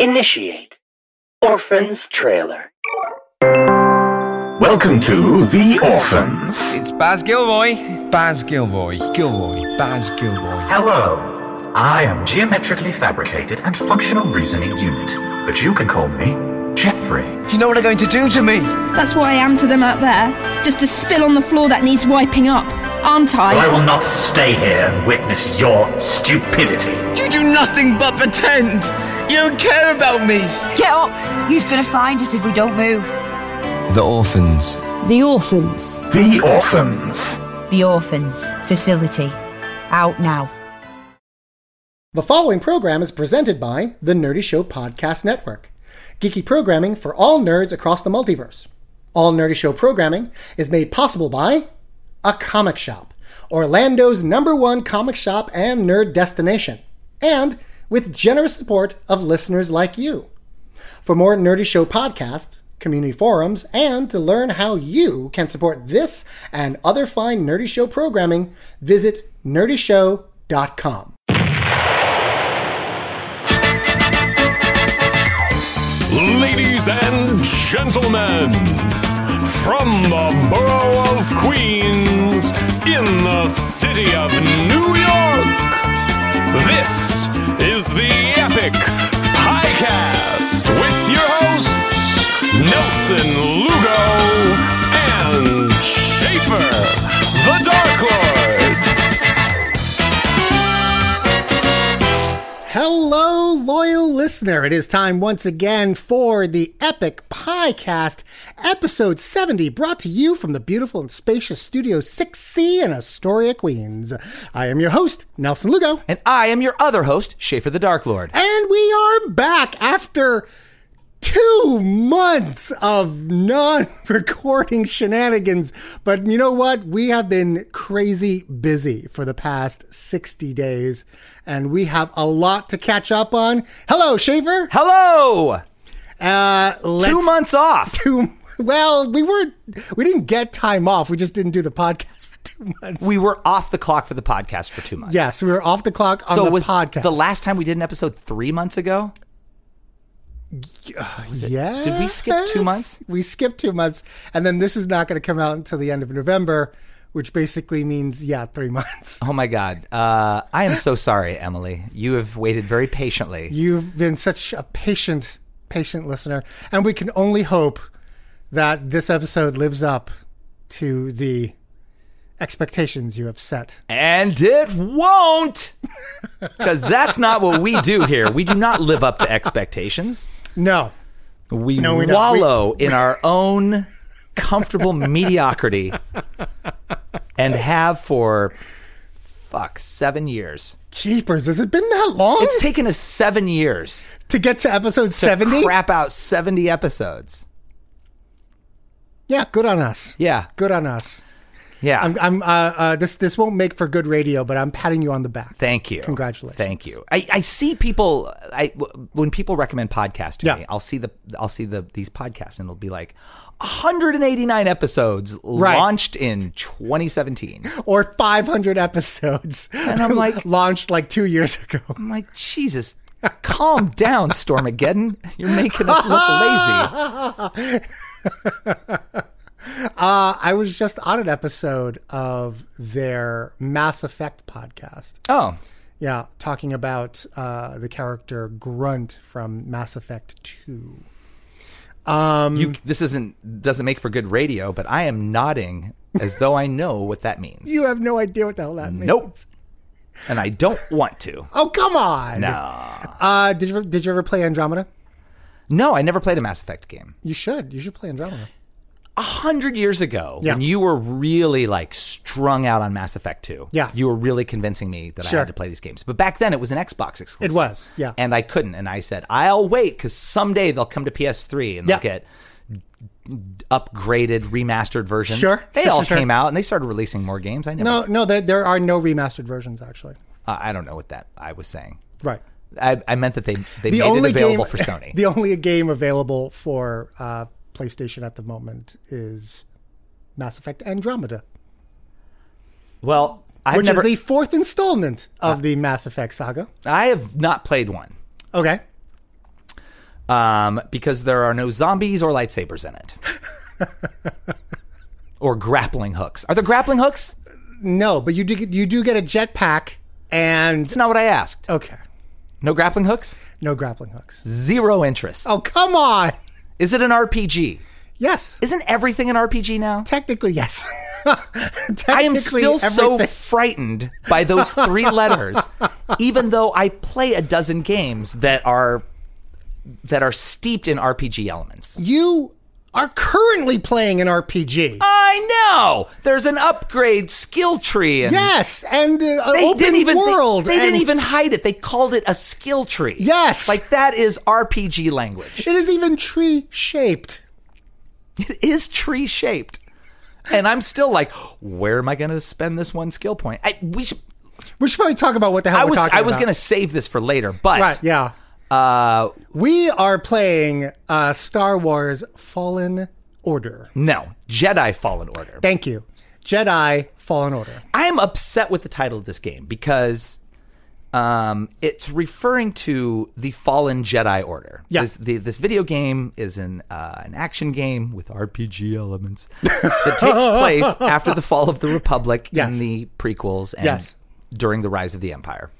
Initiate. Orphans Trailer. Welcome to The Orphans. It's Baz Gilroy. Baz Gilroy. Gilroy. Baz Gilroy. Hello. I am geometrically fabricated and functional reasoning unit, but you can call me Jeffrey. You know what they're going to do to me? That's what I am to them out there. Just a spill on the floor that needs wiping up, aren't I I? will not stay here and witness your stupidity. You do nothing but pretend. You don't care about me. Get up! He's gonna find us if we don't move. The orphans. The orphans. The Orphans. The Orphans Facility. Out now. The following program is presented by the Nerdy Show Podcast Network, geeky programming for all nerds across the multiverse. All Nerdy Show programming is made possible by a comic shop, Orlando's number one comic shop and nerd destination, and with generous support of listeners like you. For more Nerdy Show podcasts, community forums, and to learn how you can support this and other fine Nerdy Show programming, visit nerdyshow.com. Ladies and gentlemen, from the borough of Queens in the city of New York, this is the Epic Piecast with your hosts, Nelson Lugo and Schaefer, the Dark Lord. Hello, loyal listener. It is time once again for the Epic Piecast, episode 70, brought to you from the beautiful and spacious Studio 6C in Astoria, Queens. I am your host, Nelson Lugo, And I am your other host, Schaefer the Dark Lord. and we are back after two months of non recording shenanigans. But you know what? We have been crazy busy for the past 60 days, and we have a lot to catch up on. Hello, Schaefer. Hello! Uh, Two months off. Two. Well, we weren't we didn't get time off. We just didn't do the podcast for two months. We were off the clock for the podcast for two months. yes, we were off the clock on so the was podcast. the last time we did an episode three months ago? Yeah. did we skip two months? We skipped two months, and then this is not going to come out until the end of November, which basically means yeah, three months. Oh my God. Uh, I am so sorry, Emily. You have waited very patiently. You've been such a patient, patient listener, and we can only hope that this episode lives up to the expectations you have set. And it won't! Because that's not what we do here. We do not live up to expectations. No, We No, we don't. wallow in our own comfortable mediocrity and have for fuck seven years. jeepers, has it been that long? It's taken us seven years to get to episode to seventy. crap out 70 episodes. Yeah, good on us. Yeah. Good on us. Yeah. I'm, I'm uh, uh, this this won't make for good radio, but I'm patting you on the back. Thank you. Congratulations. Thank you. I, I see people. I w- when people recommend podcasts to Yeah. me, I'll see the I'll see the these podcasts, and it'll be like 189 episodes Right. launched in 2017. Or 500 episodes, And I'm like- launched like two years ago. I'm like, Jesus, calm down, Stormageddon. You're making us look lazy. Uh, I was just on an episode of their Mass Effect podcast. Oh, Yeah, talking about uh, the character Grunt from Mass Effect Two. Um, you. This isn't doesn't make for good radio, but I am nodding as though I know what that means. You have no idea what the hell that means. Nope. And I don't want to. Oh come on. No. Uh, did you did you ever play Andromeda? No, I never played a Mass Effect game. You should. You should play Andromeda. A hundred years ago, Yeah. when you were really like strung out on Mass Effect 2, Yeah. you were really convincing me that I had to play these games. But back then, it was an Xbox exclusive. It was, yeah. And I couldn't. And I said, I'll wait because someday they'll come to PS3 and Yeah. they'll get upgraded, remastered versions. Sure, They sure, all sure, sure. came out and they started releasing more games. I never, No, no, there, there are no remastered versions actually. uh, I don't know what that I was saying. Right. I, I meant that they they The made only it available game for Sony. The only game available for uh, PlayStation at the moment is Mass Effect Andromeda, well, I've which never, is the fourth installment of the Mass Effect saga. I have not played one. Okay. um, because there are no zombies or lightsabers in it, or grappling hooks. Are there grappling hooks? No, but you do get, you do get a jetpack and It's not what I asked. okay, No grappling hooks. no grappling hooks. Zero interest. Oh come on! Is it an RPG? Yes, Isn't everything an RPG now? technically yes. I am still so frightened by those three letters, even though I play a dozen games that are that are steeped in RPG elements. You are currently playing an RPG. I know. There's an upgrade skill tree, and yes, and uh, they open didn't even they- world. They, didn't even hide it. They called it a skill tree. Yes. like that is RPG language. It is even tree shaped. It is tree shaped, and I'm still like, where am I going to spend this one skill point? I we should. We should probably talk about what the hell I we're was I was going to save this for later, but Right, yeah. Uh, We are playing uh, Star Wars Fallen Order. no Jedi Fallen Order. Thank you. Jedi Fallen Order. I'm upset with the title of this game because um, it's referring to the fallen Jedi Order. Yeah. This, the, this video game is an uh, an action game with RPG elements that takes place after the fall of the Republic Yes. in the prequels and Yes. during the rise of the Empire.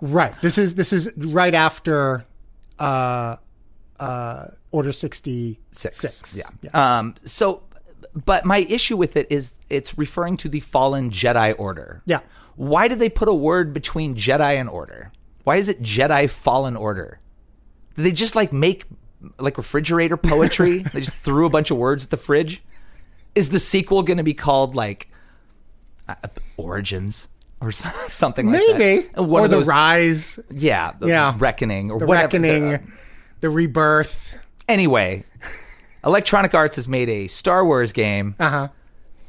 Right. This is this is right after uh uh Order 66. Six. Yeah. Um, so, but my issue with it is it's referring to the fallen Jedi Order. Yeah. Why did they put a word between Jedi and Order? Why is it Jedi Fallen Order? Did they just like make like refrigerator poetry? they just threw a bunch of words at the fridge. Is the sequel going to be called like uh, Origins or something like Maybe. that? One or of the those, rise, yeah, the Yeah. Reckoning or the whatever. reckoning, the rebirth. Anyway, Electronic Arts has made a Star Wars game Uh-huh.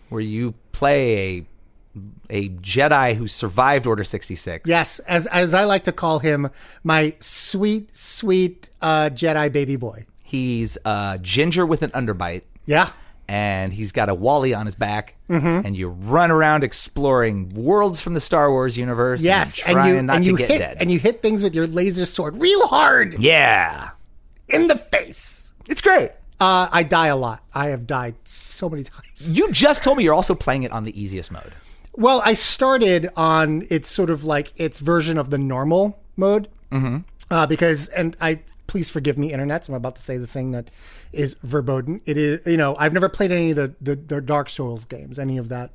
where you play a a Jedi who survived Order 66. Yes, as as I like to call him, my sweet sweet uh Jedi baby boy. He's uh, ginger with an underbite, Yeah. And he's got a Wally on his back, Mm-hmm. and you run around exploring worlds from the Star Wars universe. Yes, and, and you not and to get hit dead. and you hit things with your laser sword real hard yeah, in the face. it's great. Uh, I die a lot. I have died so many times. You just told me you're also playing it on the easiest mode. Well, I started on its sort of like its version of the normal mode, mm-hmm. uh, because and I please forgive me, internet. I'm about to say the thing that is verboten. It is you know I've never played any of the the, the Dark Souls games, any of that,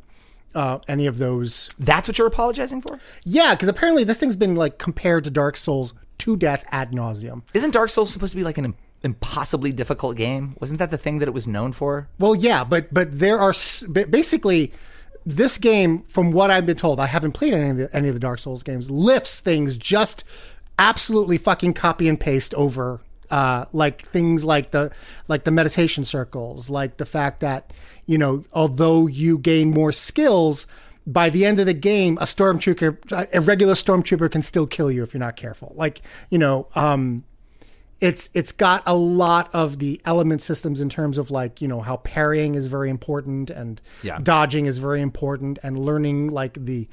uh, any of those. That's what you're apologizing for? Yeah, because apparently this thing's been like compared to Dark Souls to death ad nauseum. Isn't Dark Souls supposed to be like an impossibly difficult game? Wasn't that the thing that it was known for? Well, yeah, but but there are basically this game, from what I've been told, I haven't played any of the, any of the Dark Souls games, lifts things just absolutely fucking copy and paste over. Uh, like things like the like the meditation circles, like the fact that you know, although you gain more skills, by the end of the game, a stormtrooper, a regular stormtrooper, can still kill you if you're not careful. Like you know, um, it's it's got a lot of the element systems in terms of like you know how parrying is very important and Yeah. dodging is very important and learning like the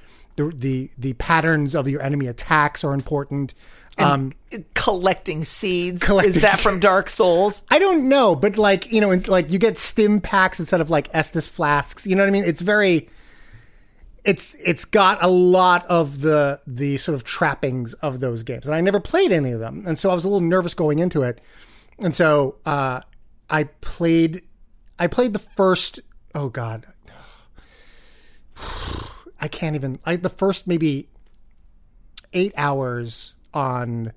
the the, the patterns of your enemy attacks are important. Um collecting seeds. Collecting Is that from Dark Souls? i don't know but like you know it's like you get stim packs instead of like estus flasks. You know what i mean? It's very it's it's got a lot of the the sort of trappings of those games and i never played any of them and so i was a little nervous going into it. And so uh i played i played the first oh god i can't even i the first maybe eight hours on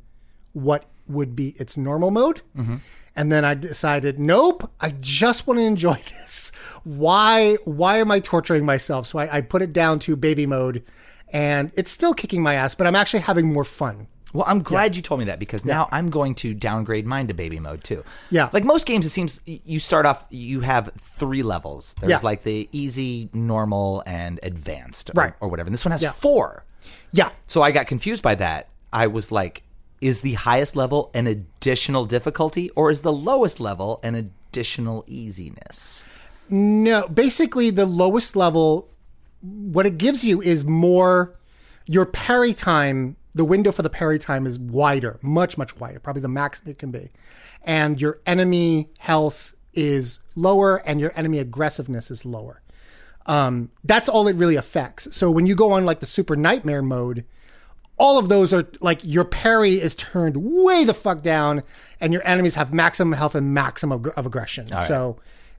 what would be its normal mode mm-hmm. And then I decided, nope, I just want to enjoy this. Why why am I torturing myself? So I, I put it down to baby mode and it's still kicking my ass, but I'm actually having more fun. Well, I'm glad you told me that because now I'm going to downgrade mine to baby mode too. Yeah. Like most games, it seems you start off, you have three levels. There's Yeah. like the easy, normal, and advanced, or, Right. or whatever. And this one has Yeah. four. Yeah. So I got confused by that. I was like, is the highest level an additional difficulty or is the lowest level an additional easiness? No, basically the lowest level what it gives you is more your parry time, the window for the parry time is wider, much much wider, probably the max it can be. And your enemy health is lower and your enemy aggressiveness is lower. Um, that's all it really affects. So when you go on like the super nightmare mode, all of those are like your parry is turned way the fuck down, and your enemies have maximum health and maximum of aggression. So,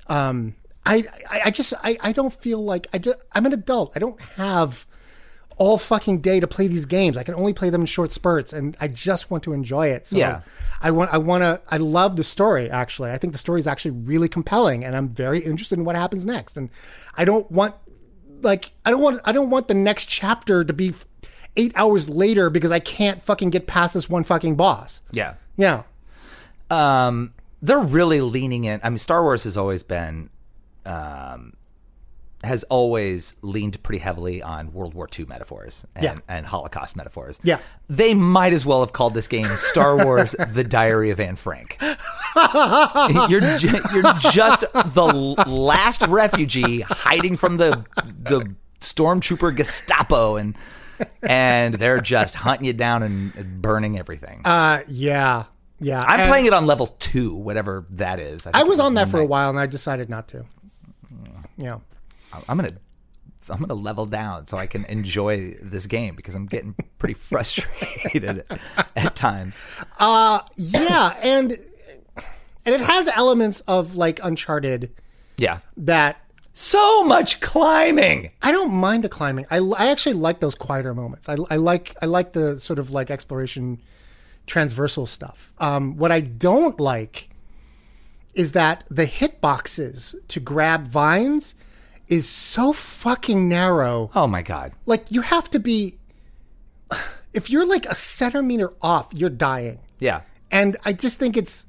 um, I, I, I just, I, I don't feel like I just, I'm an adult. I don't have all fucking day to play these games. I can only play them in short spurts, and I just want to enjoy it. So Yeah. I want, I want to, I love the story. Actually, I think the story is actually really compelling, and I'm very interested in what happens next. And I don't want like I don't want I don't want the next chapter to be eight hours later because I can't fucking get past this one fucking boss. Yeah. Yeah, um, they're really leaning in. I mean, Star Wars has always been, um, has always leaned pretty heavily on World War II metaphors and, Yeah. and Holocaust metaphors. Yeah. They might as well have called this game Star Wars: The Diary of Anne Frank. you're ju- you're just the last refugee hiding from the the stormtrooper Gestapo and and they're just hunting you down and, burning everything. uh, yeah, yeah. I'm And playing it on level two, whatever that is. I think was on that for a while and I decided not to. Yeah, I'm gonna, I'm gonna level down so I can enjoy this game because I'm getting pretty frustrated at times. uh, yeah, and and it has elements of like Uncharted Yeah, that so much climbing. I don't mind the climbing. I, I actually like those quieter moments. I, I like I like the sort of like exploration transversal stuff. Um, what I don't like is that the hitboxes to grab vines is so fucking narrow. Oh my god. Like you have to be if you're like a centimeter off, you're dying. Yeah. And I just think it's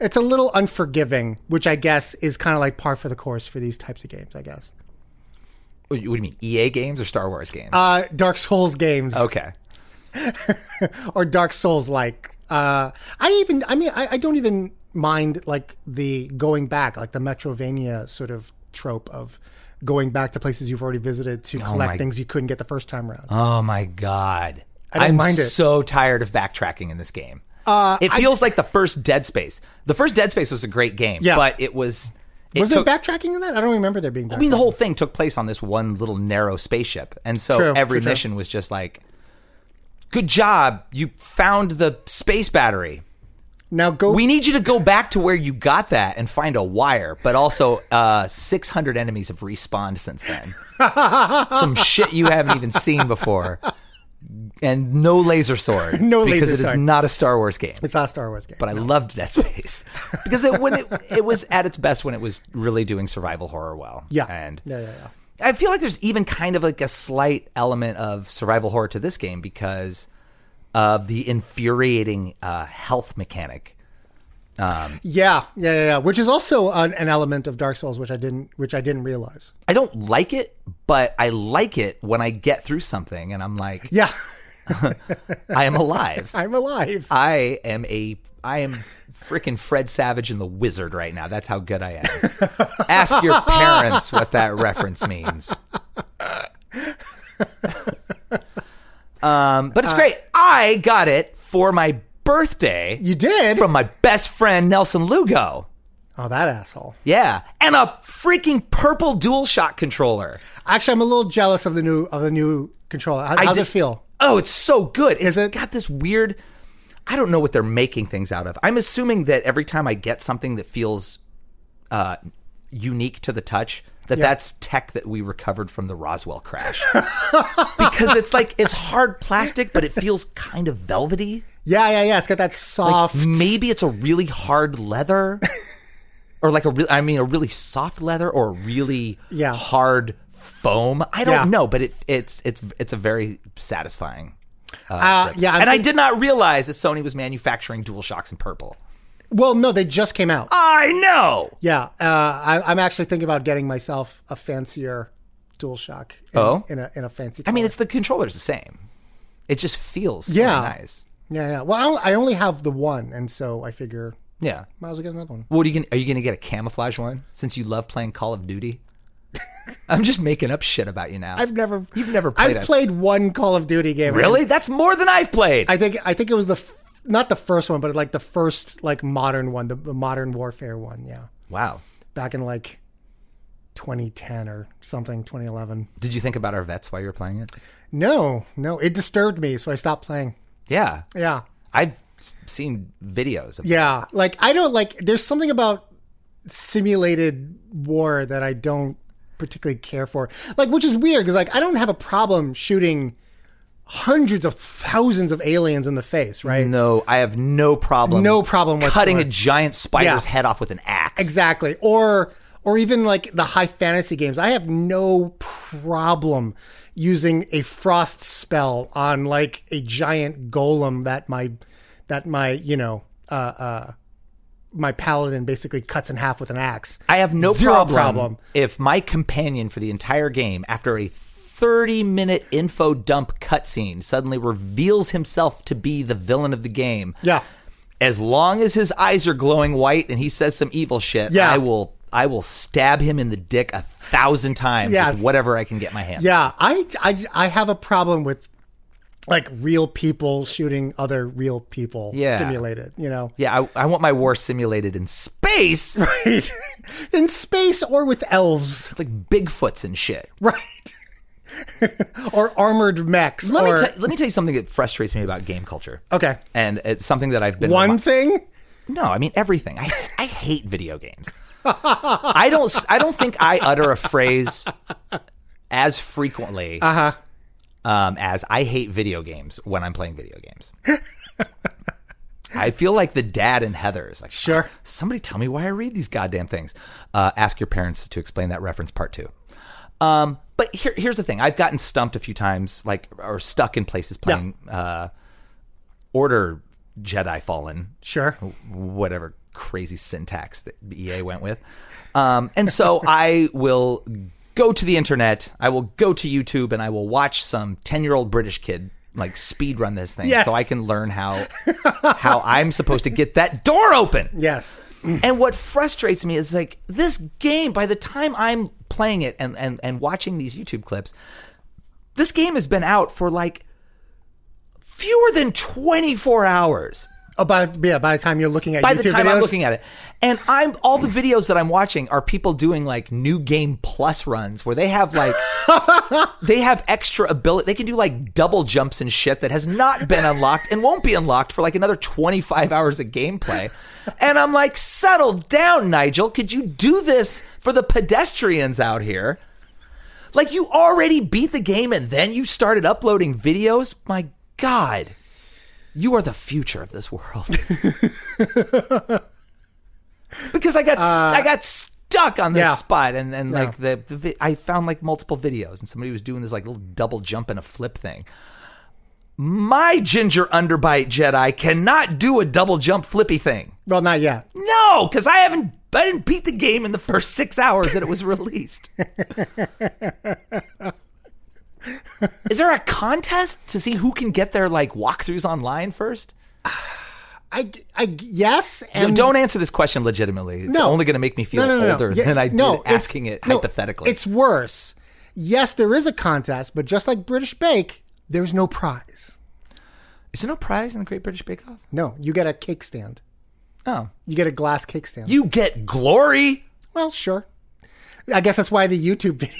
it's a little unforgiving, which I guess is kind of like par for the course for these types of games, I guess. What do you mean? EA games or Star Wars games? Uh, Dark Souls games. okay. or Dark Souls like. Uh, I even, I mean, I, I don't even mind like the going back, like the Metroidvania sort of trope of going back to places you've already visited to collect my- things you couldn't get the first time around. Oh my god. I don't am mind it. so tired of backtracking in this game. Uh, it feels like the first Dead Space. The first Dead Space was a great game, Yeah. but it was. It Was took, there backtracking in that? I don't remember there being. Backtracking. I mean, the whole thing took place on this one little narrow spaceship, and so True, every true, true. mission was just like, "Good job, you found the space battery. Now go. We need you to go back to where you got that and find a wire." But also, uh, six hundred enemies have respawned since then. Some shit you haven't even seen before, and no laser sword. No laser sword. because it is sword. not a Star Wars game. it's not a Star Wars game. But I loved Dead Space because it when it, it was at its best when it was really doing survival horror well. yeah, and yeah, yeah, yeah. I feel like there's even kind of like a slight element of survival horror to this game because of the infuriating uh, health mechanic. Yeah, yeah, yeah, yeah. Which is also an, an element of Dark Souls, which I didn't, which I didn't realize. I don't like it, but I like it when I get through something and I'm like, Yeah, I am alive. I'm alive. I am a I am freaking Fred Savage and the Wizard right now. That's how good I am. Ask your parents what that reference means. um, but it's great. I got it for my birthday you did. from my best friend Nelson Lugo. oh, that asshole. Yeah, and a freaking purple dual DualShock controller. Actually, I'm a little jealous of the new of the new controller. How, I how's did- it feel? Oh, it's so good. Is It's it? got this weird. I don't know what they're making things out of. I'm assuming that every time I get something that feels uh, unique to the touch, that Yeah. that's tech that we recovered from the Roswell crash. because it's like it's hard plastic, but it feels kind of velvety. Yeah, yeah, yeah. It's got that Like soft. maybe it's a really hard leather, or like a real I mean a really soft leather, or a really Yeah. hard foam. I don't Yeah. know, but it, it's it's it's a very satisfying. uh, yeah, I'm and I did not realize that Sony was manufacturing DualShocks in purple. Well, no, they just came out. I know. Yeah, uh, I, I'm actually thinking about getting myself a fancier DualShock. In, Oh? in a in a fancy. I mean, color. it's the controller's the same. It just feels so Yeah. nice. yeah, yeah. Well, I only, I only have the one, and so I figure Yeah. might as well get another one. What are you gonna? Are you gonna get a camouflage one since you love playing Call of Duty? I'm just making up shit about you now. I've never. You've never played. I've a- played one Call of Duty game. Really? That's more than I've played. I think I think it was the f- not the first one, but like the first like modern one, the, the modern warfare one. Yeah, wow. back in like 2010 or something, 2011. Did you think about our vets while you were playing it? No, no, it disturbed me, so I stopped playing. Yeah. Yeah, I've seen videos of yeah. Like I don't like. There's something about simulated war that I don't particularly care for. Like, which is weird because like I don't have a problem shooting hundreds of thousands of aliens in the face, right? No, I have no problem. No problem with cutting a giant spider's Yeah. head off with an axe. Exactly. Or or even like the high fantasy games. I have no problem using a frost spell on like a giant golem that my that my, you know, uh uh my paladin basically cuts in half with an axe. I have no problem, problem. if my companion for the entire game, after a 30 minute info dump cutscene, suddenly reveals himself to be the villain of the game. Yeah. As long as his eyes are glowing white and he says some evil shit, Yeah. I will I will stab him in the dick a thousand times Yes. with whatever I can get my hands. Yeah, I, I I have a problem with like real people shooting other real people Yeah. simulated, you know. Yeah, I, I want my war simulated in space, Right. In space or with elves. like Bigfoots and shit. Right. or armored mechs. Let or, me te- let me tell you something that frustrates me about game culture. Okay. and it's something that I've been One remi- thing? No, I mean everything. I I hate video games. I don't I don't think I utter a phrase as frequently Uh-huh. um, as I hate video games when I'm playing video games. I feel like the dad in Heather is like, Sure. Somebody tell me why I read these goddamn things. Uh, ask your parents to explain that reference part two. Um, but here, here's the thing: I've gotten stumped a few times, like or stuck in places playing uh, Order Jedi Fallen, Sure. whatever crazy syntax that EA went with. Um, and so I will go to the internet, I will go to YouTube, and I will watch some ten-year-old British kid like speed run this thing, Yes. so I can learn how how I'm supposed to get that door open. Yes. And what frustrates me is like this game, by the time I'm playing it and, and, and watching these YouTube clips, this game has been out for like fewer than 24 hours Oh, About yeah, by the time you're looking at by YouTube the time videos. I'm looking at it. And I'm all the videos that I'm watching are people doing like new game plus runs where they have like they have extra ability. They can do like double jumps and shit that has not been unlocked and won't be unlocked for like another 25 hours of gameplay. And I'm like, settle down, Nigel. Could you do this for the pedestrians out here? Like you already beat the game and then you started uploading videos? My God. You are the future of this world. because I got I got stuck on this Uh, yeah. spot and and like the, the I found like multiple videos and somebody was doing this like little double jump and a flip thing. My ginger underbite Jedi cannot do a double jump flippy thing. Well, not yet. No, because I haven't I didn't beat the game in the first six hours that it was released. Is there a contest to see who can get their like walkthroughs online first? I, I yes, and don't answer this question legitimately. It's No. only going to make me feel no, no, older. Yeah, than I did asking it no, hypothetically. It's worse. Yes, there is a contest, but just like British Bake, there's no prize. Is there no prize in the Great British Bake Off? No, you get a cake stand. Oh, You get a glass cake stand. you get glory. well, sure. I guess that's why the YouTube video.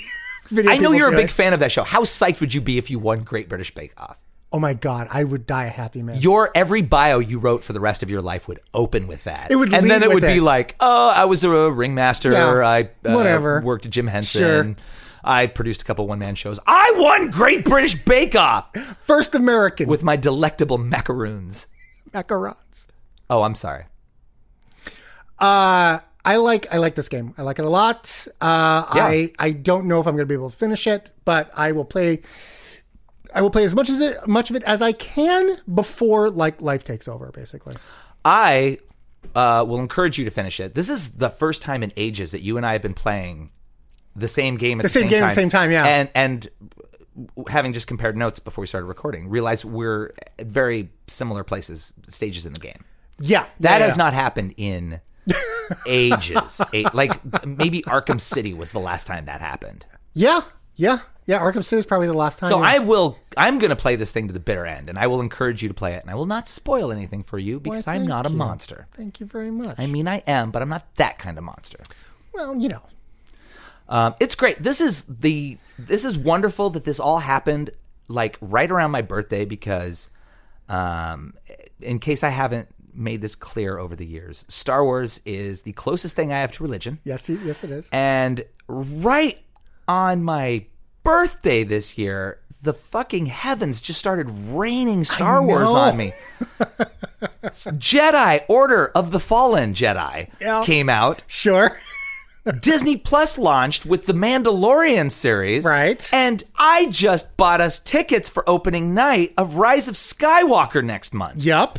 Video I know you're a big it. fan of that show. How psyched would you be if you won Great British Bake Off? Oh my god, I would die a happy man. Your every bio you wrote for the rest of your life would open with that. It would and then it would with be like, oh, I was a ringmaster. Yeah, I uh, whatever. worked at Jim Henson. Sure. I produced a couple one man shows. I won Great British Bake Off First American with my delectable macaroons. macarons. Oh, I'm sorry. Uh, I like I like this game. I like it a lot. Uh, Yeah. I I don't know if I'm going to be able to finish it, but I will play. I will play as much as it, much of it as I can before like life takes over. Basically, I uh, will encourage you to finish it. This is the first time in ages that you and I have been playing the same game at The the, same game at time. the same time, yeah. And and having just compared notes before we started recording, realized we're at very similar places, stages in the game. yeah, That yeah, has yeah. not happened in ages. A- like maybe Arkham City was the last time that happened. Yeah, yeah, yeah. Arkham City is probably the last time. So yeah. I will. I'm going to play this thing to the bitter end, and I will encourage you to play it, and I will not spoil anything for you because I'm thank not a you. monster. Thank you very much. I mean, I am, but I'm not that kind of monster. well, you know, Um, it's great. This is the. This is wonderful that this all happened like right around my birthday because, um, in case I haven't made this clear over the years, Star Wars is the closest thing I have to religion. yes, yes, it is. And right on my birthday this year, the fucking heavens just started raining Star Wars on me. Jedi Order of the Fallen Jedi Yeah. came out. Sure. Disney Plus launched with the Mandalorian series. Right. And I just bought us tickets for opening night of Rise of Skywalker next month. Yup.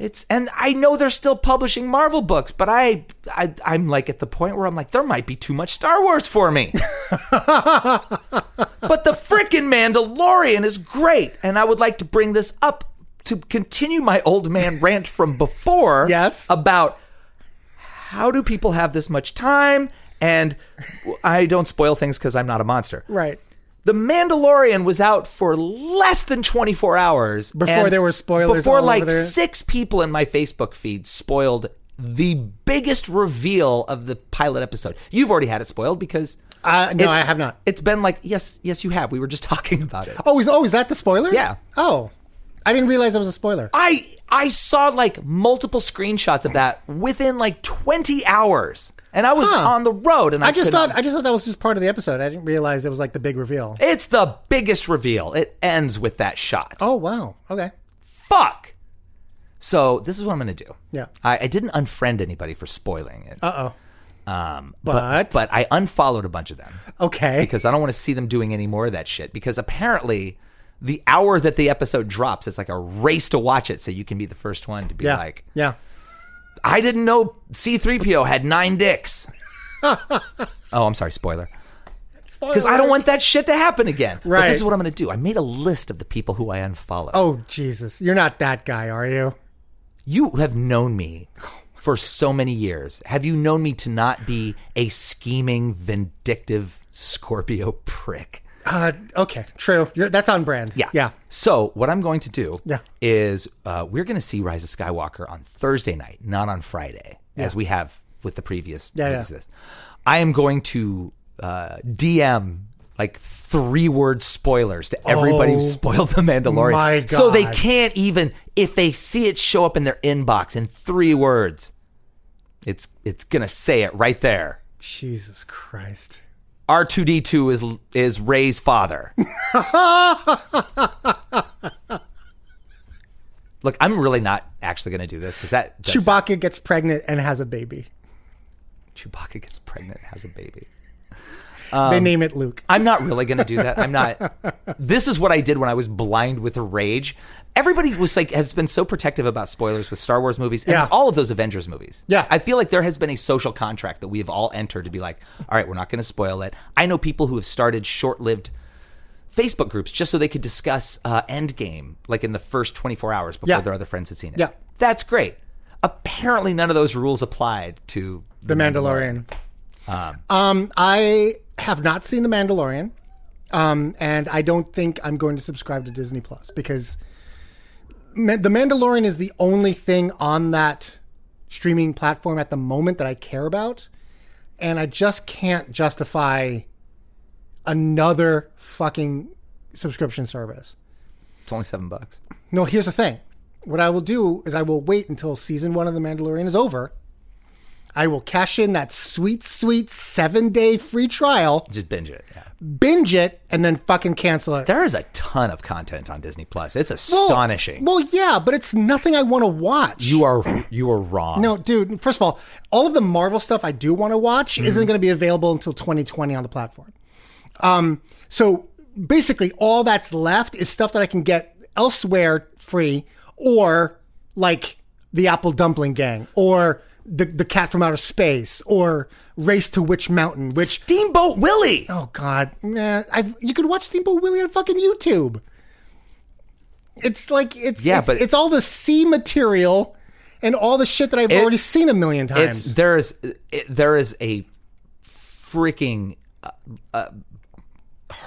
It's and I know they're still publishing Marvel books, but I, I I'm like at the point where I'm like there might be too much Star Wars for me. but the frickin' Mandalorian is great, and I would like to bring this up to continue my old man rant from before. Yes. about how do people have this much time? And I don't spoil things because I'm not a monster. Right. The Mandalorian was out for less than 24 hours Before and there were spoilers Before all like over there. six people in my Facebook feed spoiled the biggest reveal of the pilot episode. You've already had it spoiled because Uh, no, it's- I have not. It's been like yes, yes, you have. We were just talking about it. Oh, is oh is that the spoiler? Yeah. Oh, I didn't realize that was a spoiler. I I saw like multiple screenshots of that within like 20 hours, and I was Huh. on the road. And I, I just couldn't- thought I just thought that was just part of the episode. I didn't realize it was like the big reveal. it's the biggest reveal. It ends with that shot. Oh wow. Okay. fuck. So this is what I'm going to do. Yeah. I, I didn't unfriend anybody for spoiling it. Uh oh. um, but- but I unfollowed a bunch of them Okay. because I don't want to see them doing any more of that shit. Because apparently, the hour that the episode drops, it's like a race to watch it, so you can be the first one to be yeah. like, yeah. "I didn't know C-3PO had nine dicks." oh, I'm sorry, spoiler. Because I don't want that shit to happen again. But Right. this is what I'm going to do. I made a list of the people who I unfollowed. Oh Jesus, you're not that guy, are you? You have known me for so many years. Have you known me to not be a scheming, vindictive Scorpio prick? Uh, okay, true. You're, that's on brand. Yeah. Yeah. So, what I'm going to do Yeah. is uh, we're going to see Rise of Skywalker on Thursday night, not on Friday, as we have with the previous. Yeah, yeah. This. I am going to uh, DM like three word spoilers to everybody who Oh, spoiled the Mandalorian. my So they God. can't even if they see it show up in their inbox in three words. It's it's gonna say it right there. Jesus Christ. R two D two is is Rey's father. Look, I'm really not actually going to do this because that Chewbacca gets pregnant and has a baby. Chewbacca gets pregnant, and has a baby. They name it Luke. I'm not really going to do that. I'm not. this is what I did when I was blind with rage. Everybody was like has been so protective about spoilers with Star Wars movies and Yeah. all of those Avengers movies. Yeah. I feel like there has been a social contract that we have all entered to be like, all right, we're not going to spoil it. I know people who have started short-lived Facebook groups just so they could discuss uh, Endgame like in the first 24 hours before Yeah. their other friends had seen it. Yeah. That's great. Apparently, none of those rules applied to The Mandalorian. Um, I have not seen The Mandalorian, um, and I don't think I'm going to subscribe to Disney Plus because Ma- The Mandalorian is the only thing on that streaming platform at the moment that I care about, and I just can't justify another fucking subscription service. It's only seven bucks. No, here's the thing. What I will do is I will wait until season one of The Mandalorian is over. I will cash in that sweet, sweet seven day free trial, Just binge it. Yeah. binge it, and then fucking cancel it. There is a ton of content on Disney Plus. It's astonishing. Well, yeah, but it's nothing I want to watch. you are you are wrong. No, dude. First of all, all of the Marvel stuff I do want to watch Mm-hmm. isn't going to be available until 2020 on the platform. Um, so basically, all that's left is stuff that I can get elsewhere free, or like the Apple Dumpling Gang, or the the Cat from Outer Space, or Race to Witch Mountain. Which Steamboat Willie. oh god, man, I you could watch Steamboat Willie on fucking YouTube. It's like it's Yeah, it's, but- it's all the C material and all the shit that I've It- already seen a million times. It's there is it, there is a freaking uh, uh,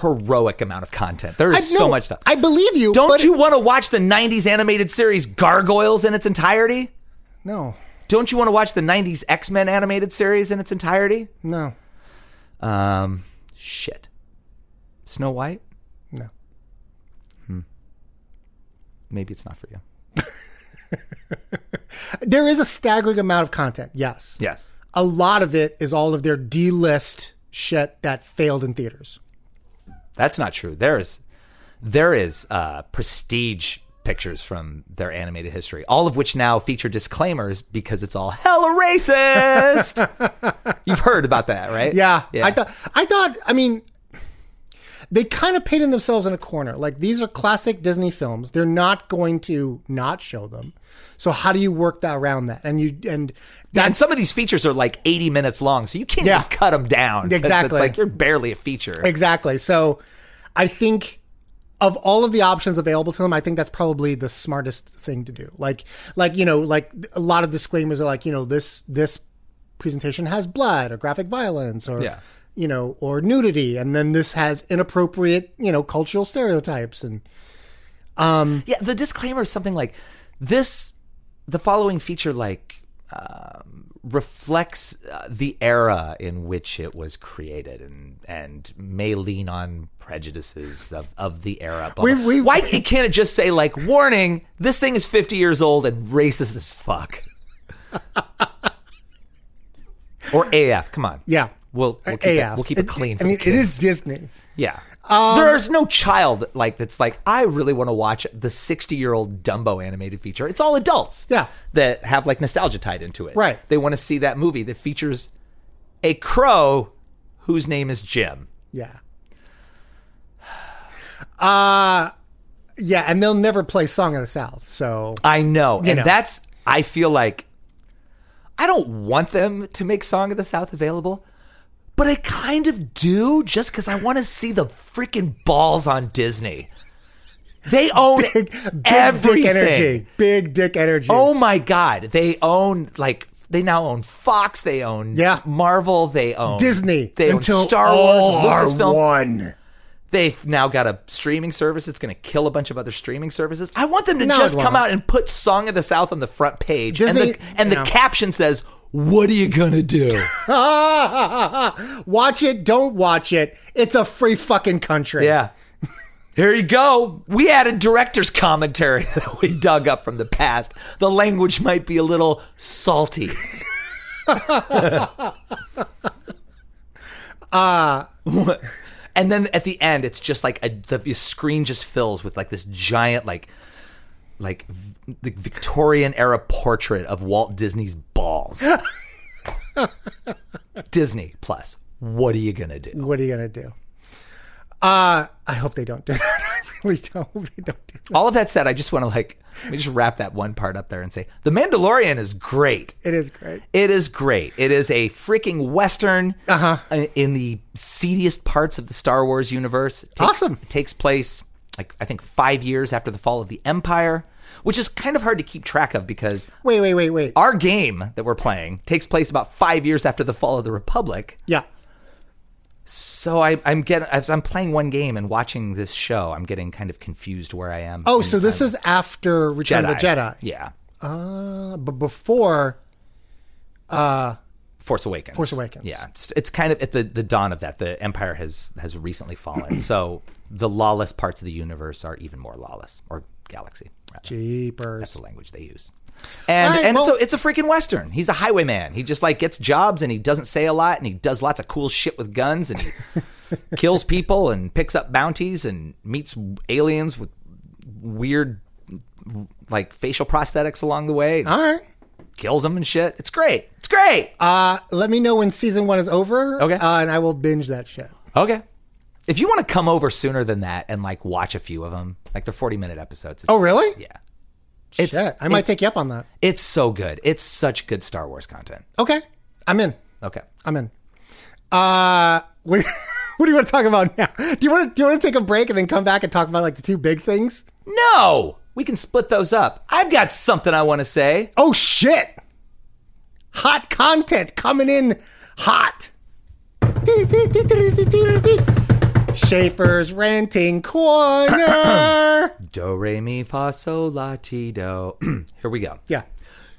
heroic amount of content. There is I- so no, much stuff. I believe you. Don't you want to watch the '90s animated series Gargoyles in its entirety? No, Don't you want to watch the '90s X Men animated series in its entirety? no, Um, shit. Snow White? no. Hmm. Maybe it's not for you. There is a staggering amount of content. Yes. Yes. A lot of it is all of their D-list shit that failed in theaters. That's not true. There is there is uh, prestige pictures from their animated history, all of which now feature disclaimers because it's all hella racist. You've heard about that, right? Yeah. Yeah. I thought. I thought. I mean, they kind of painted themselves in a corner. Like these are classic Disney films. They're not going to not show them. So how do you work that around that? And you and Yeah, and some of these features are like 80 minutes long, so you can't Yeah. cut them down. Exactly. It's like you're barely a feature. Exactly. So I think of all of the options available to them, I think that's probably the smartest thing to do. Like like, you know, like a lot of disclaimers are like, you know, this this presentation has blood or graphic violence or Yeah. you know, or nudity and then this has inappropriate, you know, cultural stereotypes and um Yeah, the disclaimer is something like this. The following feature like um, reflects uh, the era in which it was created, and and may lean on prejudices of, of the era. Blah, We- blah. we- Why it can't it just say like warning? This thing is fifty years old and racist as fuck. or AF. Come on. yeah. We'll we'll keep, AF. It, we'll keep it clean. For I mean, it is Disney. Yeah. Um, There's no child like that's like I really want to watch the 60 year old Dumbo animated feature. It's all adults. Yeah. That have like nostalgia tied into it. Right. They want to see that movie that features a crow whose name is Jim. Yeah. Uh yeah, and they'll never play Song of the South. So I know. And know. that's I feel like I don't want them to make Song of the South available, but I kind of do just because I want to see the freaking balls on Disney. They own big, big everything. dick energy. Big dick energy. Oh my god, they own like they now own Fox, they own Yeah. Marvel, they own Disney they until own Star Wars, Lucasfilm. one. They've now got a streaming service that's going to kill a bunch of other streaming services. I want them to No, just come out and put "Song of the South" on the front page, and the and the caption says, "What are you gonna do?" watch it, don't watch it. It's a free fucking country. yeah. Here you go. We added director's commentary that we dug up from the past. The language might be a little salty. Uh, and then at the end, it's just like a, the, screen just fills with like this giant like like the Victorian era portrait of Walt Disney's balls. Disney Plus. What are you gonna do? What are you gonna do? Uh I hope they don't do that. I really don't hope they don't do that. All of that said, I just want to like let me just wrap that one part up there and say The Mandalorian is great. It is great. It is great. It is a freaking western Uh-huh. uh, in the seediest parts of the Star Wars universe. It takes- Awesome. It takes place like I think 5 years after the fall of the Empire, which is kind of hard to keep track of because Wait, wait, wait, wait. our game that we're playing takes place about 5 years after the fall of the Republic. Yeah. So I, I'm getting as I'm playing one game and watching this show, I'm getting kind of confused where I am. Oh, so this is after Return of the Jedi. Yeah. Uh, but before uh Force Awakens. Force Awakens. Yeah, it's, it's kind of at the, the dawn of that. The Empire has has recently fallen. so the lawless parts of the universe are even more lawless, or galaxy. Rather. Jeepers. That's the language they use. And right, and well- it's, a, it's a freaking western. He's a highwayman. He just like gets jobs and he doesn't say a lot and he does lots of cool shit with guns and he kills people and picks up bounties and meets aliens with weird like facial prosthetics along the way. All right. Kills them and shit. It's great. It's great. Uh, let me know when season one is over. Okay. Uh, and I will binge that shit. Okay. If you want to come over sooner than that and like watch a few of them, like they're 40 minute episodes. Oh, really? Yeah. Shit. I might it's- take you up on that. It's so good. It's such good Star Wars content. Okay. I'm in. Okay. I'm in. Uh, what, what do you want to talk about now? Do you want to do you want to take a break and then come back and talk about like the two big things? No, we can split those up. I've got something I want to say. Oh shit! Hot content coming in hot. Schaefer's renting corner. Do re mi fa sol la ti do. Here we go. yeah,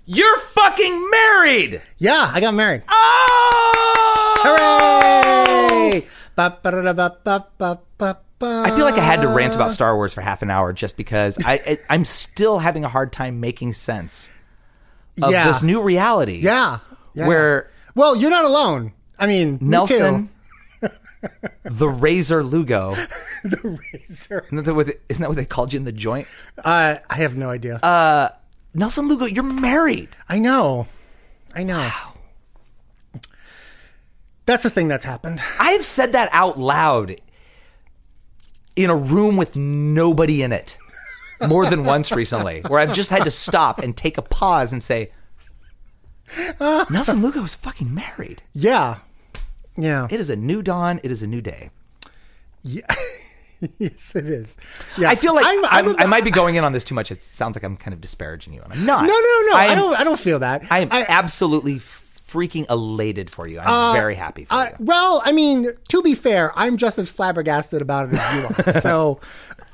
You're fucking married. yeah. I got married. Oh! Hooray! I feel like I had to rant about Star Wars for half an hour just because I, I I'm still having a hard time making sense of Yeah. this new reality. Yeah. yeah. Where Well, you're not alone. I mean, me Nelson, the Razor Lugo, the razor. isn't that, what they, isn't that what they called you in the joint? Uh, I have no idea. Nelson Lugo, you're married. I know. I know. That's the thing that's happened. I've said that out loud in a room with nobody in it more than once recently, where I've just had to stop and take a pause and say, Nelson Lugo is fucking married. Yeah. Yeah. It is a new dawn. It is a new day. Yeah. yes, it is. Yeah. I feel like I'm- I'm, I'm I might be going in on this too much. It sounds like I'm kind of disparaging you, and I'm not. No, no, no. I, am- don't. I don't feel that. I am I, absolutely freaking elated for you. I'm very happy for Uh, you. well, I mean, to be fair, I'm just as flabbergasted about it as you are. so,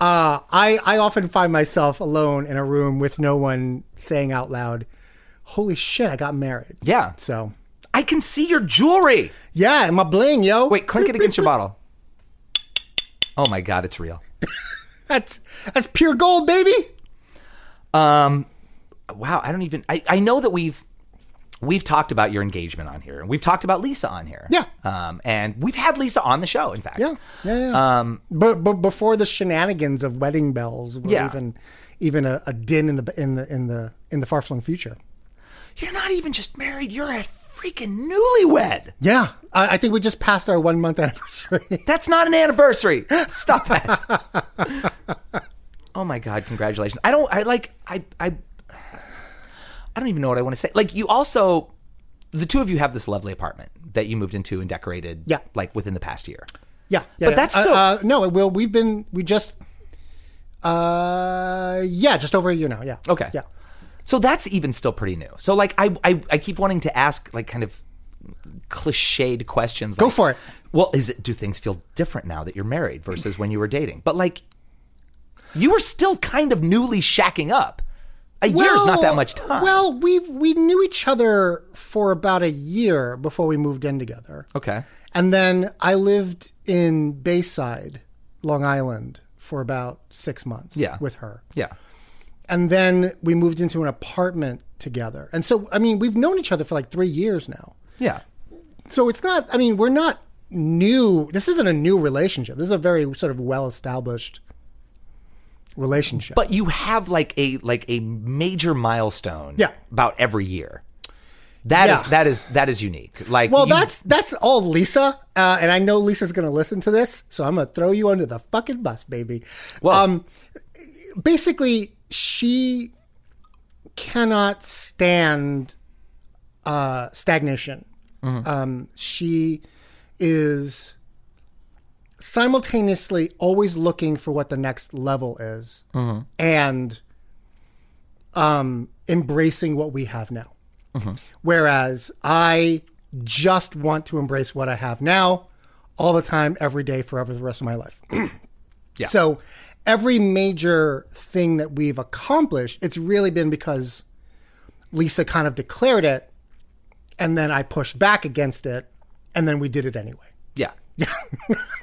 uh, I I often find myself alone in a room with no one saying out loud, "Holy shit, I got married." Yeah. So, I can see your jewelry. yeah, my bling, yo. Wait, clink it against your bottle. Oh my god, it's real. that's that's pure gold, baby. Um, wow, I don't even. I, I know that we've we've talked about your engagement on here, and we've talked about Lisa on here. Yeah. Um, and we've had Lisa on the show. In fact. Yeah, yeah, yeah. Um, but but before the shenanigans of wedding bells, were Yeah. even even a, a din in the in the in the in the far flung future. you're not even just married. You're a freaking newlywed. Yeah, I, I think we just passed our one month anniversary. That's not an anniversary. Stop that. oh my god, congratulations. I don't I like I I I don't even know what I want to say. Like you also the two of you have this lovely apartment that you moved into and decorated Yeah. like within the past year. Yeah, yeah But yeah. that's Uh, uh, no. Well, we've been we just uh yeah, just over a year now. Yeah. Okay. Yeah. So that's even still pretty new. So like I I, I keep wanting to ask like kind of cliched questions. Go for it. Well, is it do things feel different now that you're married versus when you were dating? But like you were still kind of newly shacking up. A year's not that much time. Well, we we knew each other for about a year before we moved in together. okay. And then I lived in Bayside, Long Island, for about six months Yeah. with her. Yeah. And then we moved into an apartment together. And so, I mean, we've known each other for like three years now. Yeah. So it's not, I mean, we're not new. This isn't a new relationship. This is a very sort of well established relationship. But you have like a like a major milestone Yeah. about every year. That is Yeah. that is that is unique. Like well, you- that's that's all Lisa, uh, and I know Lisa's going to listen to this, so I'm going to throw you under the fucking bus, baby. Well- um, basically, she cannot stand uh, stagnation. Um, she is simultaneously always looking for what the next level is, and um, embracing what we have now. Whereas I just want to embrace what I have now all the time, every day, forever, the rest of my life. Yeah. So every major thing that we've accomplished, it's really been because Lisa kind of declared it and then I pushed back against it and then we did it anyway. yeah. Yeah.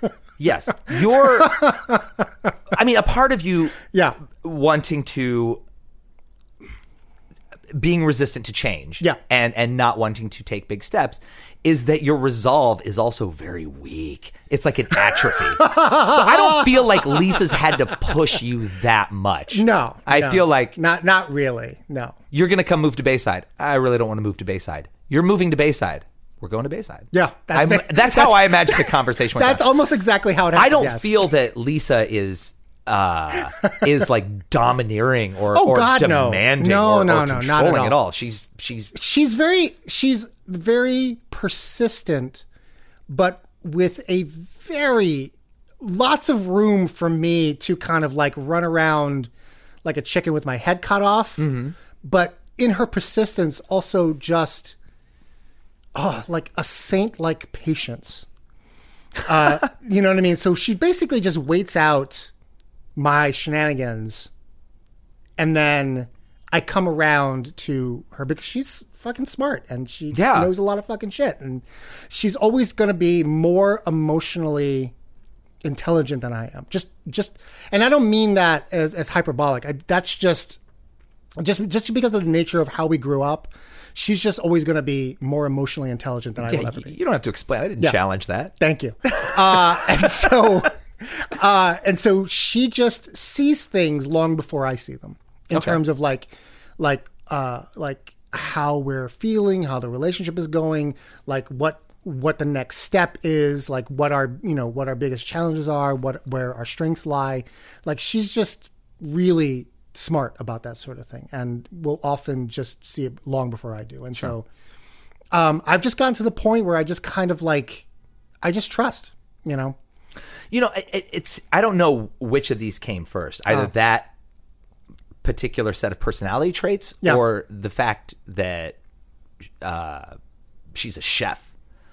Yes, you're. I mean, a part of you Yeah. wanting to being resistant to change Yeah. and and not wanting to take big steps is that your resolve is also very weak it's like an atrophy so i don't feel like lisa's had to push you that much No. i no. feel like not not really. No. you're gonna come move to bayside i really don't want to move to bayside you're moving to bayside we're going to bayside Yeah, that's ba- that's, how i imagine the conversation went That's down. almost exactly how it happened. i don't yes. feel that lisa is uh is like domineering or, Oh, or God, demanding No, or, no, or no, not at controlling all. at all. She's she's she's very she's very persistent but with a very lots of room for me to kind of like run around like a chicken with my head cut off. Mm-hmm. but in her persistence also just oh like a saint like patience. Uh you know what i mean? So she basically just waits out my shenanigans and then I come around to her because she's fucking smart and she Yeah. knows a lot of fucking shit and she's always going to be more emotionally intelligent than I am. Just just and I don't mean that as as hyperbolic. I, that's just just just because of the nature of how we grew up. She's just always going to be more emotionally intelligent than I Yeah, will ever be. you don't have to explain. I didn't Yeah. challenge that. Thank you. Uh, and so, uh, and so she just sees things long before I see them in Okay. terms of like, like, uh, like how we're feeling, how the relationship is going, like what what the next step is, like what our you know what our biggest challenges are, what where our strengths lie. Like she's just really smart about that sort of thing, and will often just see it long before I do. And so, um, I've just gotten to the point where I just kind of like, I just trust, you know. You know, it, it's I don't know which of these came first. Either Oh. that particular set of personality traits, Yeah. or the fact that uh, she's a chef.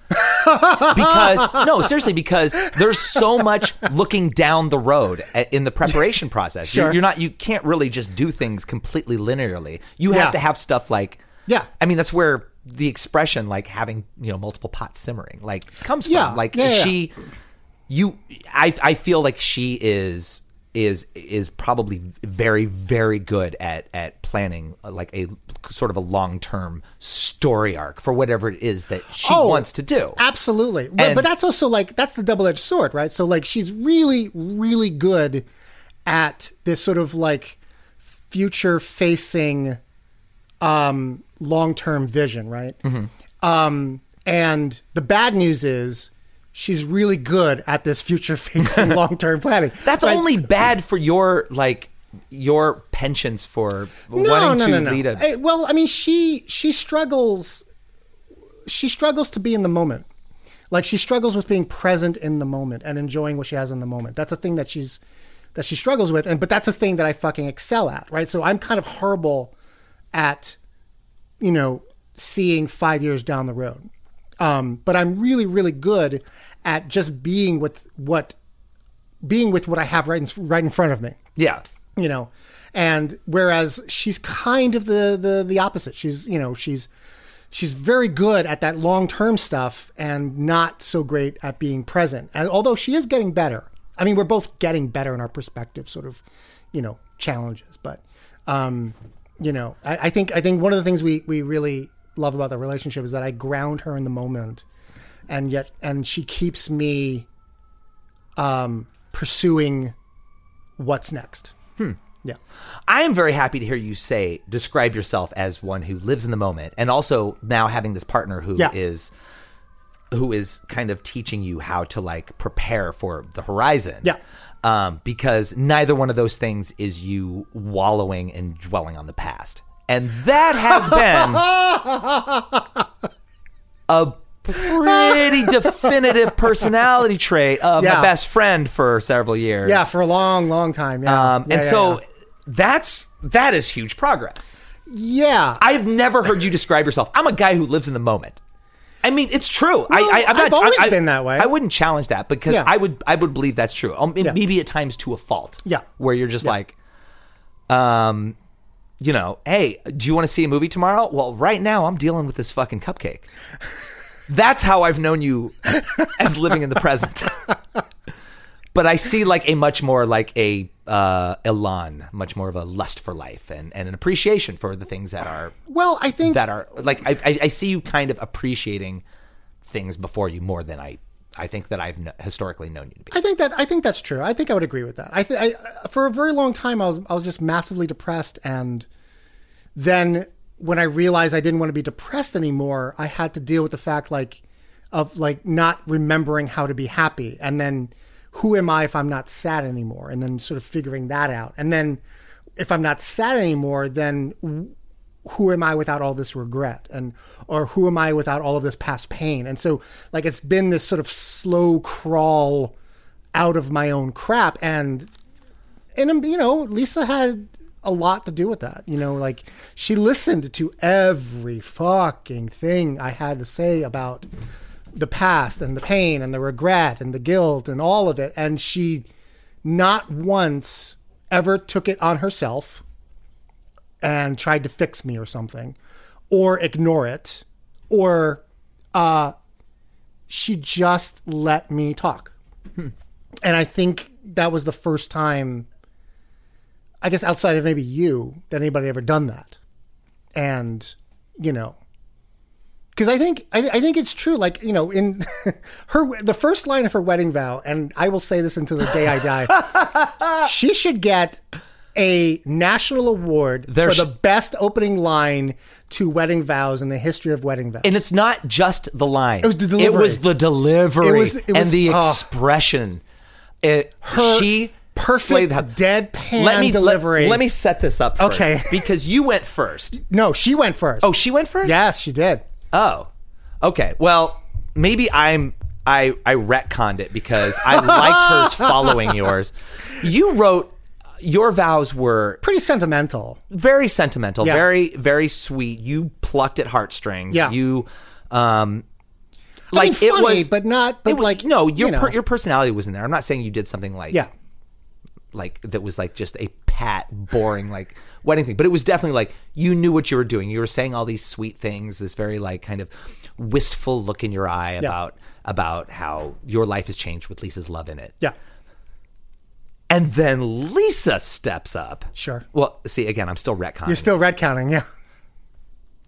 because no, seriously, because there's so much looking down the road in the preparation process. Sure. You're, not, you can't really just do things completely linearly. You Yeah. have to have stuff like, Yeah. I mean, that's where the expression like having you know multiple pots simmering like comes Yeah. from. Like yeah. she, you, I, I feel like she is is is probably very very good at at planning uh, like a sort of a long term story arc for whatever it is that she Oh, wants to do. Absolutely. But, And- but that's also like that's the double edged sword, right? So like she's really, really good at this sort of like future facing um long term vision, right? Mm-hmm. Um and the bad news is she's really good at this future facing long term planning. That's right? only bad for your like your penchants for no, wanting no, to no, no. lead a. Eh, well, I mean, she she struggles. She struggles to be in the moment. Like she struggles with being present in the moment and enjoying what she has in the moment. That's a thing that she's that she struggles with, and but that's a thing that I fucking excel at, right? So I'm kind of horrible at, you know, seeing five years down the road. Um, but I'm really, really good at just being with what, being with what I have right in, right in front of me. Yeah. you know? And whereas she's kind of the the the opposite. She's you know she's she's very good at that long-term stuff and not so great at being present. And although she is getting better. I mean we're both getting better in our perspective sort of you know challenges. But um you know i, I think i think one of the things we we really love about the relationship is that i ground her in the moment and yet and she keeps me um pursuing what's next yeah I am very happy to hear you say describe yourself as one who lives in the moment, and also now having this partner who is Yeah. who is kind of teaching you how to like prepare for the horizon. Yeah. Um, because neither one of those things is you wallowing and dwelling on the past, and that has been a pretty definitive personality trait of Yeah. my best friend for several years. Yeah, for a long, long time. Yeah. Um, Yeah, and yeah, so that's that is huge progress. yeah, I've never heard you describe yourself. I'm a guy who lives in the moment. I mean, it's true. I, I, I'm I've always I, I- been that way. I wouldn't challenge that because Yeah. I would. I would believe that's true. Um, Yeah. Maybe at times to a fault. Yeah. where you're just Yeah. like, um, you know, hey, do you want to see a movie tomorrow? Well, right now I'm dealing with this fucking cupcake. That's how I've known you as living in the present. but I see like a much more like a uh, elan, much more of a lust for life and, and an appreciation for the things that are Well, I think that are like I, I, I see you kind of appreciating things before you more than I I think that I've historically known you to be. I think that I think that's true. I think I would agree with that. I, th- I for a very long time I was I was just massively depressed, and then when I realized I didn't want to be depressed anymore, I had to deal with the fact like of like not remembering how to be happy, and then who am I if I'm not sad anymore, and then sort of figuring that out, and then if I'm not sad anymore, then who am I without all this regret and or who am I without all of this past pain? And so like it's been this sort of slow crawl out of my own crap and and um, you know, Lisa had a lot to do with that. You know, like she listened to every fucking thing I had to say about the past and the pain and the regret and the guilt and all of it and she not once ever took it on herself and tried to fix me or something or ignore it or uh she just let me talk and i think that was the first time i guess outside of maybe you that anybody ever done that and you know because I think I, I think it's true. Like you know, in her the first line of her wedding vow, and I will say this until the day I die, she should get a national award for the best opening line to wedding vows in the history of wedding vows. And it's not just the line. It was the It was delivery. the delivery It was- it was- and the oh. expression. It, Her she perfect deadpan let me, delivery. Let, let me set this up. Okay. because you went first. no, she went first. Oh, she went first. yes, she did. Oh, okay. Well, maybe I'm I I retconned it because I liked hers following yours. You wrote your vows were Pretty sentimental. very sentimental, Yeah. very very sweet. You plucked at heartstrings. Yeah. You um I like mean, it was but not. But was- like no, your you know. per, your personality was in there. I'm not saying you did something like yeah. like that was like just a pat boring like wedding thing but it was definitely like you knew what you were doing you were saying all these sweet things this very like kind of wistful look in your eye about about how your life has changed with lisa's love in it Yeah. And then lisa steps up Sure. well see again i'm still retconning You're still retconning. Yeah.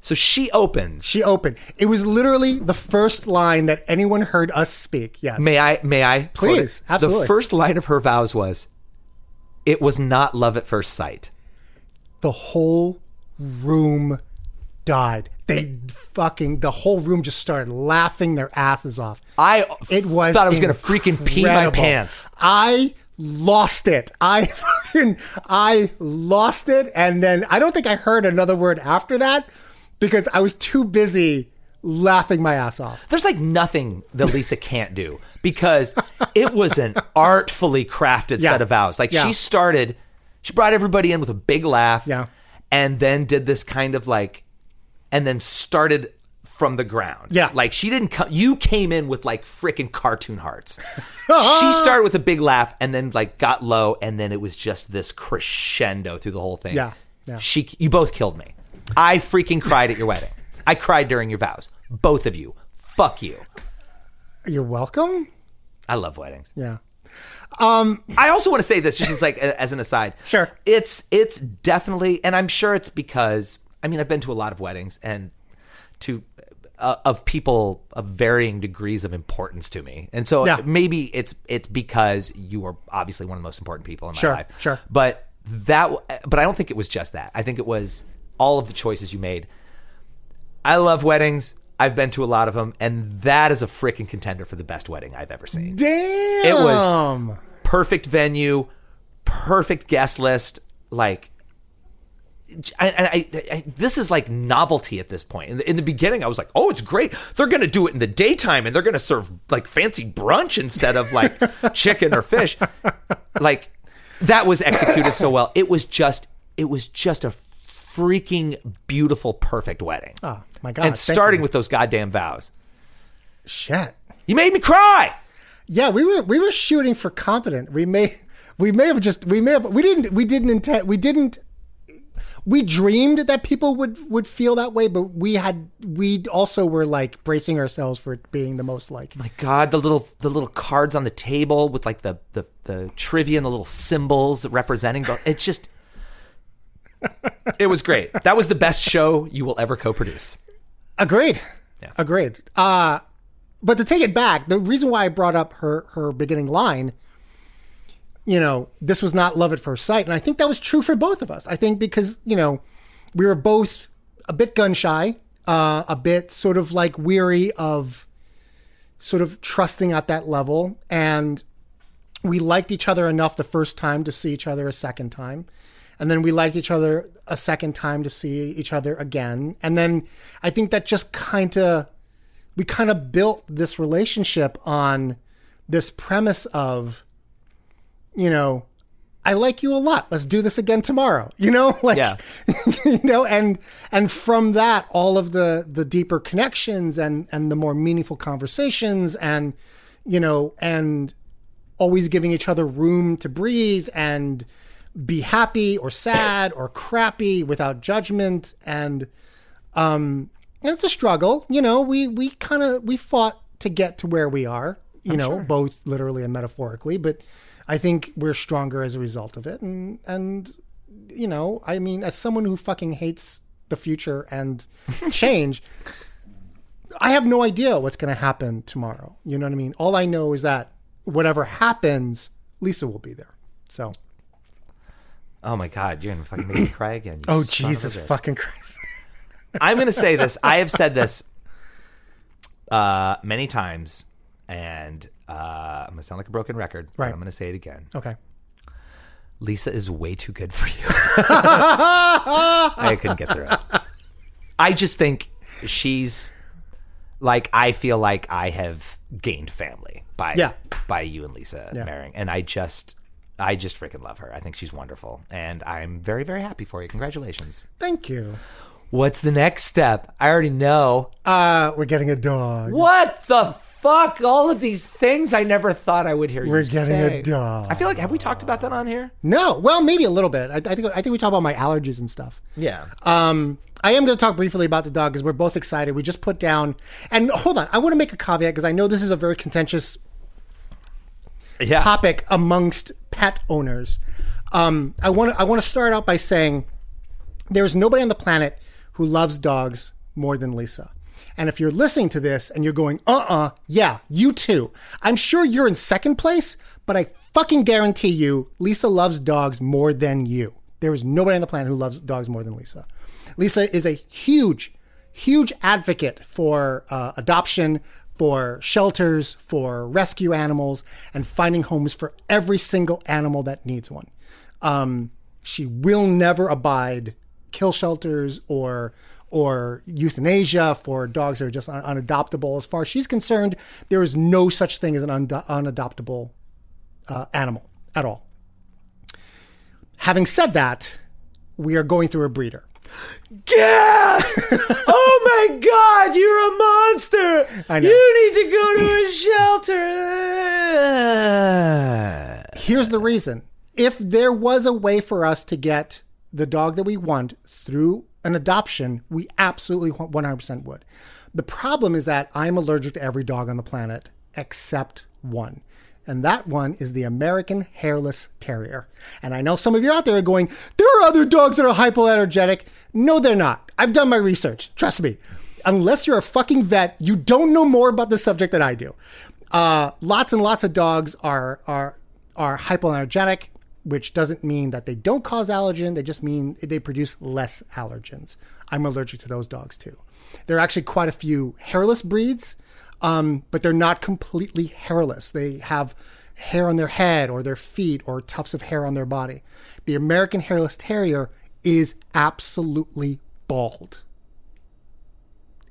so she opens She opened. It was literally the first line that anyone heard us speak. Yes. may i may i Please, absolutely. the first line of her vows was it was not love at first sight the whole room died. They fucking the whole room just started laughing their asses off. I It was thought I was gonna freaking pee my pants. I lost it. I fucking I lost it, and then I don't think I heard another word after that because I was too busy laughing my ass off. There's like nothing that Lisa can't do because it was an artfully crafted Yeah. set of vows. Like Yeah. she started, she brought everybody in with a big laugh. Yeah. And then did this kind of like, and then started from the ground. Yeah. Like she didn't come, you came in with like freaking cartoon hearts. she started with a big laugh and then like got low and then it was just this crescendo through the whole thing. Yeah. Yeah. She, you both killed me. I freaking cried at your wedding. I cried during your vows. Both of you. Fuck you. You're welcome. I love weddings. Yeah. Um, I also want to say this just as like as an aside. Sure. It's it's definitely and I'm sure it's because I mean I've been to a lot of weddings and to uh, of people of varying degrees of importance to me. And so Yeah. maybe it's it's because you are obviously one of the most important people in my Sure, life. sure. But that but I don't think it was just that. I think it was all of the choices you made. I love weddings. I've been to a lot of them, and that is a freaking contender for the best wedding I've ever seen Damn. It was- perfect venue, perfect guest list. Like, I, I, I, this is like novelty at this point. In the, in the beginning, I was like, "Oh, it's great! They're going to do it in the daytime, and they're going to serve like fancy brunch instead of like chicken or fish." Like, that was executed so well. It was just, it was just a freaking beautiful, perfect wedding. Oh, my God, And starting with those goddamn vows, Shit. you made me cry. Yeah, we were we were shooting for competent. We may we may have just we may have we didn't we didn't intend we didn't we dreamed that people would would feel that way, but we had we also were like bracing ourselves for it being the most like. My God, the little the little cards on the table with like the the, the trivia and the little symbols representing. both. It's just, it was great. That was the best show you will ever co-produce. Agreed. Yeah. Agreed. Uh but to take it back, the reason why I brought up her her beginning line, you know, this was not love at first sight, and I think that was true for both of us. I think because you know we were both a bit gun shy, uh, a bit sort of like weary of sort of trusting at that level, and we liked each other enough the first time to see each other a second time. And then we liked each other a second time to see each other again. And then I think that just kind of, we kind of built this relationship on this premise of, you know, I like you a lot. Let's do this again tomorrow. You know, like, Yeah. you know, and and from that, all of the the deeper connections and and the more meaningful conversations and you know and always giving each other room to breathe and be happy or sad or crappy without judgment and um and it's a struggle you know we we kind of we fought to get to where we are you know both literally and metaphorically but i think we're stronger as a result of it. And and you know i mean as someone who fucking hates the future and change i have no idea what's going to happen tomorrow. You know what i mean? All i know is that whatever happens lisa will be there. So. Oh my God, you're gonna fucking make me cry again. oh son of a jesus fucking christ. I'm gonna say this. I have said this uh, many times, and uh, I'm gonna sound like a broken record. but I'm gonna say it again. okay Lisa is way too good for you. I couldn't get through it. I just think she's like I feel like I have gained family by Yeah. by you and Lisa Yeah. marrying, and I just I just freaking love her. I think she's wonderful, and I'm very very happy for you. Congratulations. thank you What's the next step? I already know. uh we're getting a dog What the fuck? All of these things I never thought I would hear you say. We're you getting a dog. I feel like have we talked about that on here? no well maybe a little bit i, I think i think we talk about my allergies and stuff Yeah. Um, I am going to talk briefly about the dog because we're both excited. We just put down, and hold on, I want to make a caveat because I know this is a very contentious yeah. topic amongst pet owners. Um, I want to I want to start out by saying there's nobody on the planet who loves dogs more than Lisa. And if you're listening to this and you're going, uh-uh, yeah, you too. I'm sure you're in second place, but I fucking guarantee you, Lisa loves dogs more than you. There is nobody on the planet who loves dogs more than Lisa. Lisa is a huge, huge advocate for uh, adoption, for shelters, for rescue animals, and finding homes for every single animal that needs one. Um, she will never abide kill shelters or or euthanasia for dogs that are just un- unadoptable. As far as she's concerned, there is no such thing as an undo- unadoptable uh, animal at all. Having said that, we are going through a breeder. Gasp! oh my god, you're a monster! I know. You need to go to a shelter. Here's the reason. If there was a way for us to get the dog that we want through an adoption, we absolutely 100% would. The problem is that I'm allergic to every dog on the planet except one. And that one is the American Hairless Terrier. And I know some of you out there are going, there are other dogs that are hypoallergenic. No, they're not. I've done my research. Trust me. Unless you're a fucking vet, you don't know more about the subject than I do. Uh, lots and lots of dogs are are are hypoallergenic, which doesn't mean that they don't cause allergen. They just mean they produce less allergens. I'm allergic to those dogs too. There are actually quite a few hairless breeds, um, but they're not completely hairless. They have hair on their head or their feet or tufts of hair on their body. The American Hairless Terrier is absolutely bald.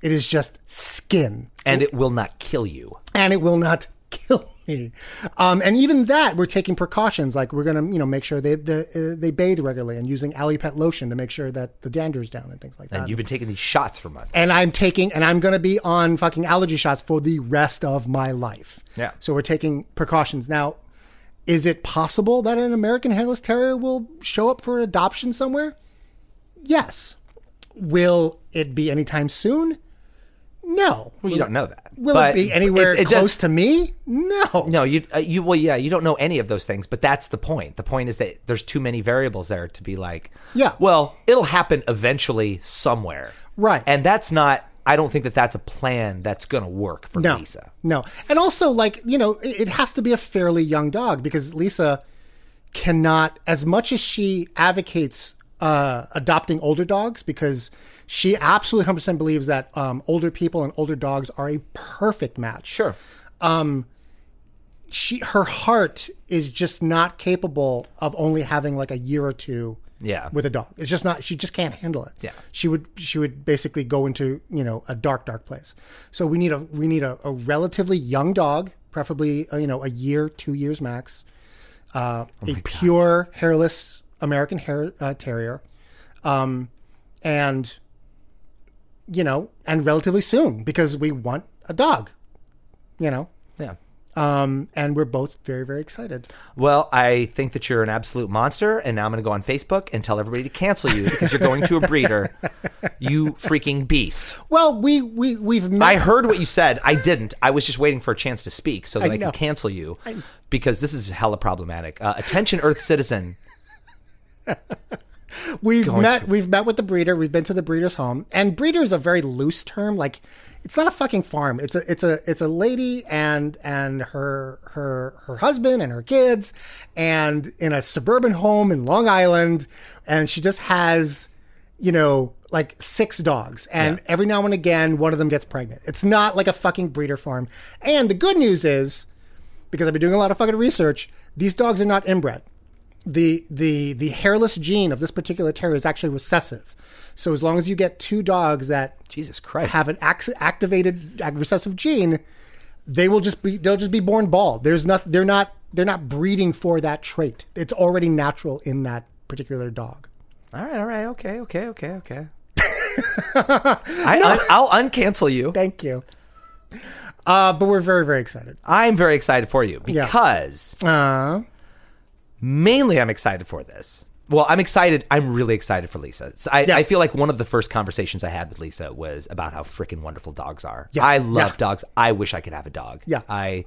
It is just skin and it will not kill you. and it will not kill me. Um, and even that, we're taking precautions. Like we're gonna, you know, make sure they they, uh, they bathe regularly and using Allerpet lotion to make sure that the dander's down and things like that. And you've been taking these shots for months. and I'm taking, and I'm gonna be on fucking allergy shots for the rest of my life. Yeah. So we're taking precautions now. Is it possible that an American Hairless Terrier will show up for adoption somewhere? Yes. Will it be anytime soon? No. Well, you don't know that. Will But it be anywhere it- it close just- to me? No. No, you uh, you well yeah, you don't know any of those things, but that's the point. The point is that there's too many variables there to be like, Yeah. Well, it'll happen eventually somewhere, Right. And that's not. I don't think that that's a plan that's going to work for no, Lisa. No. And also, like, you know, it, it has to be a fairly young dog because Lisa cannot, as much as she advocates uh, adopting older dogs, because she absolutely 100% believes that um, older people and older dogs are a perfect match. Sure. She, her heart is just not capable of only having like a year or two Yeah. with a dog. It's just not. She just can't handle it. Yeah. She would. She would basically go into you know a dark, dark place. So we need a we need a, a relatively young dog, preferably uh, you know a year, two years max. Uh, Oh a pure hairless American hair uh, terrier, um, and you know, and relatively soon because we want a dog. You know, Yeah. um, and we're both very very excited. Well, I think that you're an absolute monster, and now I'm going to go on Facebook and tell everybody to cancel you because you're going to a breeder. You freaking beast! Well, we we we've met. I heard what you said. I didn't. I was just waiting for a chance to speak so that I I, could cancel you because this is hella problematic. Uh, attention, Earth citizen. We've going met. to- We've met with the breeder. We've been to the breeder's home, and breeder is a very loose term. Like, it's not a fucking farm. It's a it's a it's a lady and and her her her husband and her kids, and in a suburban home in Long Island, and she just has, you know, like six dogs, and every now and again one of them gets pregnant. It's not like a fucking breeder farm. And the good news is, because I've been doing a lot of fucking research, these dogs are not inbred the the the hairless gene of this particular terrier is actually recessive. So as long as you get two dogs that Jesus Christ. have an ac- activated recessive gene, they will just be they'll just be born bald. There's not they're not they're not breeding for that trait. It's already natural in that particular dog. All right, all right, okay, okay, okay, okay. I, un- I'll uncancel you. Thank you. Uh, but we're very very excited. I'm very excited for you Yeah. because Uh, mainly I'm excited for this. Well, I'm excited. I'm really excited for Lisa. I, I feel like one of the first conversations I had with Lisa was about how freaking wonderful dogs are. Yeah. I love Yeah. dogs. I wish I could have a dog. Yeah. I,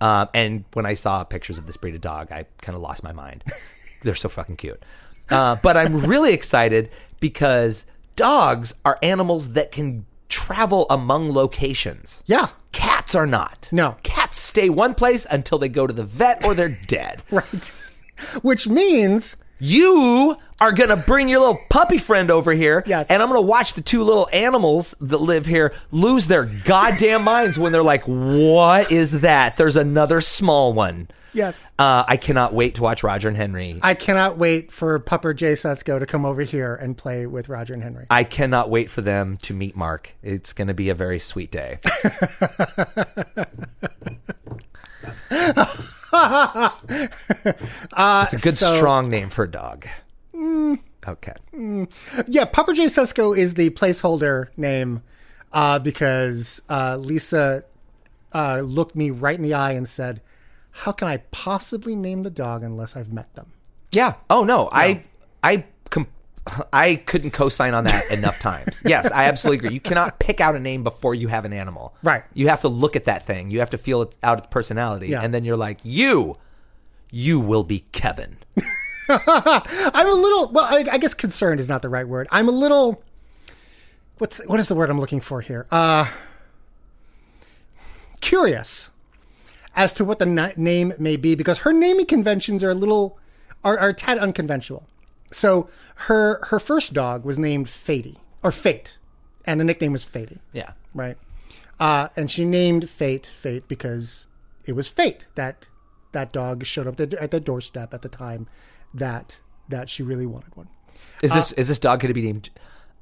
um, and when I saw pictures of this breed of dog, I kind of lost my mind. They're so fucking cute. Uh, but I'm really excited because dogs are animals that can travel among locations. yeah. Cats are not. No. Cats stay one place until they go to the vet or they're dead. Right. Which means You are going to bring your little puppy friend over here. Yes. And I'm going to watch the two little animals that live here lose their goddamn minds when they're like, what is that? There's another small one. yes. Uh, I cannot wait to watch Roger and Henry. I cannot wait for Pupper Jay Setsko to come over here and play with Roger and Henry. I cannot wait for them to meet Mark. It's going to be a very sweet day. it's a good, so- strong name for a dog. Okay. Yeah, Papa J. Sesko is the placeholder name uh, because uh, Lisa uh, looked me right in the eye and said, "How can I possibly name the dog unless I've met them?" Yeah. Oh no, I I com- I couldn't co-sign on that enough times. Yes, I absolutely agree. You cannot pick out a name before you have an animal. Right. You have to look at that thing. You have to feel it out its personality, Yeah. and then you're like, you, you will be Kevin. I'm a little well. I, I guess concerned is not the right word. I'm a little. What's what is the word I'm looking for here? Uh, curious as to what the na- name may be because her naming conventions are a little are, are a tad unconventional. So her her first dog was named Fatey or Fate, and the nickname was Fatey. Yeah. right? Uh, and she named Fate Fate because it was fate that that dog showed up at the doorstep at the time that that she really wanted one. Is this is this dog going to be named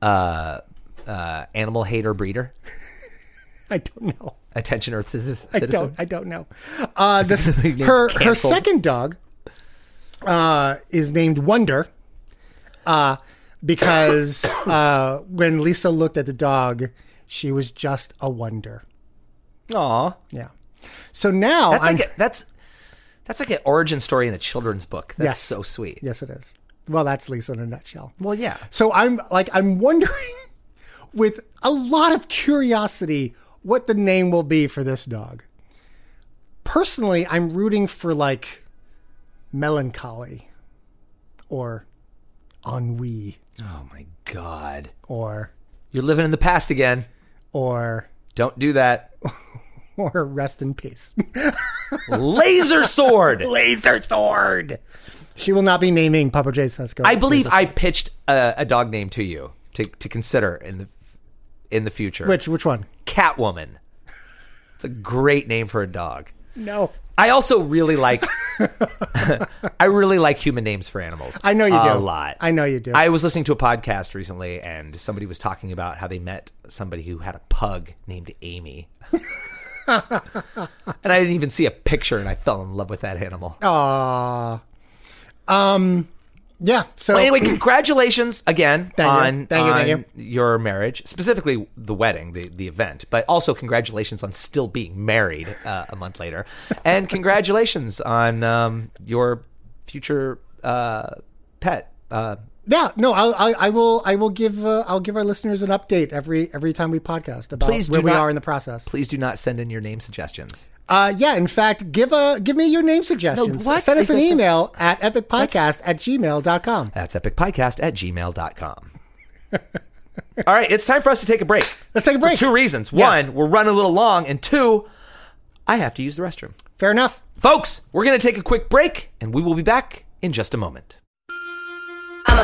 uh, uh, Animal Hater Breeder? I don't know. Attention, Earth citizen. I don't. I don't know. Uh, this, her her second dog uh, is named Wonder, uh, because uh, when Lisa looked at the dog, she was just a wonder. Aw, Yeah. So now that's I'm, like a, that's that's like an origin story in a children's book. That's Yes. so sweet. yes, it is. Well, that's Lisa in a nutshell. Well, yeah. So I'm like I'm wondering with a lot of curiosity what the name will be for this dog. Personally, I'm rooting for like melancholy or ennui Oh my god. or You're living in the past again. or Don't do that. or rest in peace. Laser sword. Laser sword. She will not be naming Papa J Sesko. I believe I pitched a, a dog name to you to, to consider in the in the future. Which which one? Catwoman. It's a great name for a dog. No. I also really like I really like human names for animals. I know you do. a lot. I know you do. I was listening to a podcast recently and somebody was talking about how they met somebody who had a pug named Amy. and I didn't even see a picture and I fell in love with that animal. Aw. Um yeah, so Well, anyway, congratulations again Thank you. on, you, thank on your marriage, specifically the wedding, the, the event, but also congratulations on still being married uh, a month later. And congratulations on um, your future uh, pet. Uh, Yeah, no, I'll, I, I will. I will give. Uh, I'll give our listeners an update every every time we podcast about Please where we not- are in the process. please do not send in your name suggestions. Uh, yeah, in fact, give a give me your name suggestions. No, what? Send us an email at epicpodcast at gmail.com. That's epicpodcast at gmail.com. All right, it's time for us to take a break. Let's take a break. For two reasons. Yes. One, we're running a little long, and two, I have to use the restroom. Fair enough. Folks, we're going to take a quick break, and we will be back in just a moment.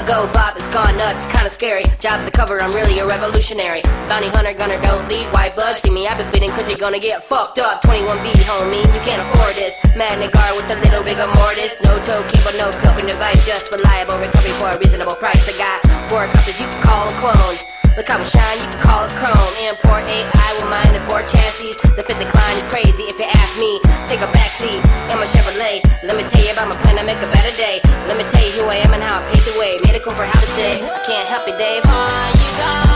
Go Bob, it's gone nuts, kinda scary. Jobs to cover, I'm really a revolutionary. Bounty hunter, gunner, don't lead. White blood, see me, I've been feeding cause you're gonna get fucked up. 21B, homie, you can't afford this. Magnet guard with a little bigger mortise. No toe cable, no coping device, just reliable recovery for a reasonable price. I got four copies you can call them clones. Look how we shine, you can call it chrome. Import AI with mine the four chassis. The fifth decline is crazy if you ask me. Take a backseat in my Chevrolet. Let me tell you about my plan to make a better day. Let me tell you who I am and how I paved the way. Made it cool for how to say. I can't help you, Dave. All you gotta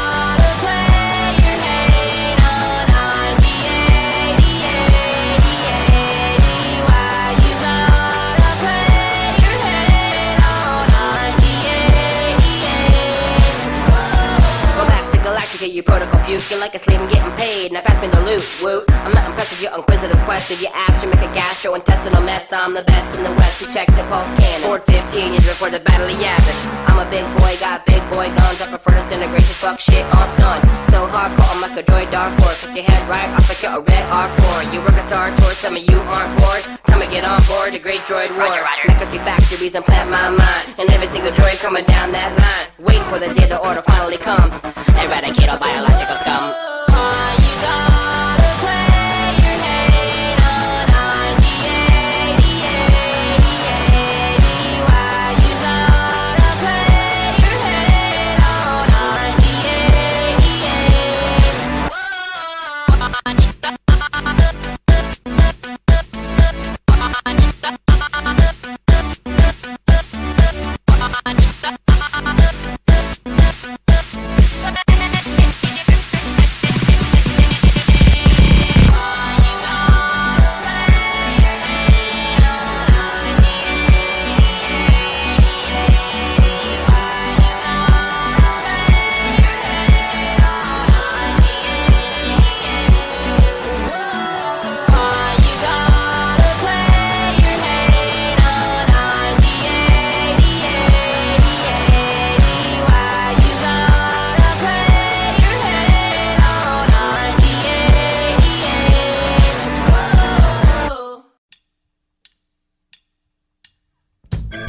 Galactica, you protocol puking like a slave and getting paid. Now pass me the loot, woot. I'm not impressed with your inquisitive quest. If you ask, you make a gastrointestinal mess. I'm the best in the West. We check the pulse cannon. Ford 15 years before the Battle of Yavin. I'm a big boy, got big boy guns. Up for furnace integration, fuck shit on stun. So hardcore, I'm like a droid Dark Force. Puts your head right off like you're a red R4. You work a Star Tour, some of you aren't bored. And get on board the Great Droid War. McAfee factories and plant my mind. And every single droid coming down that line. Waiting for the day the order finally comes. Eradicate all biological scum.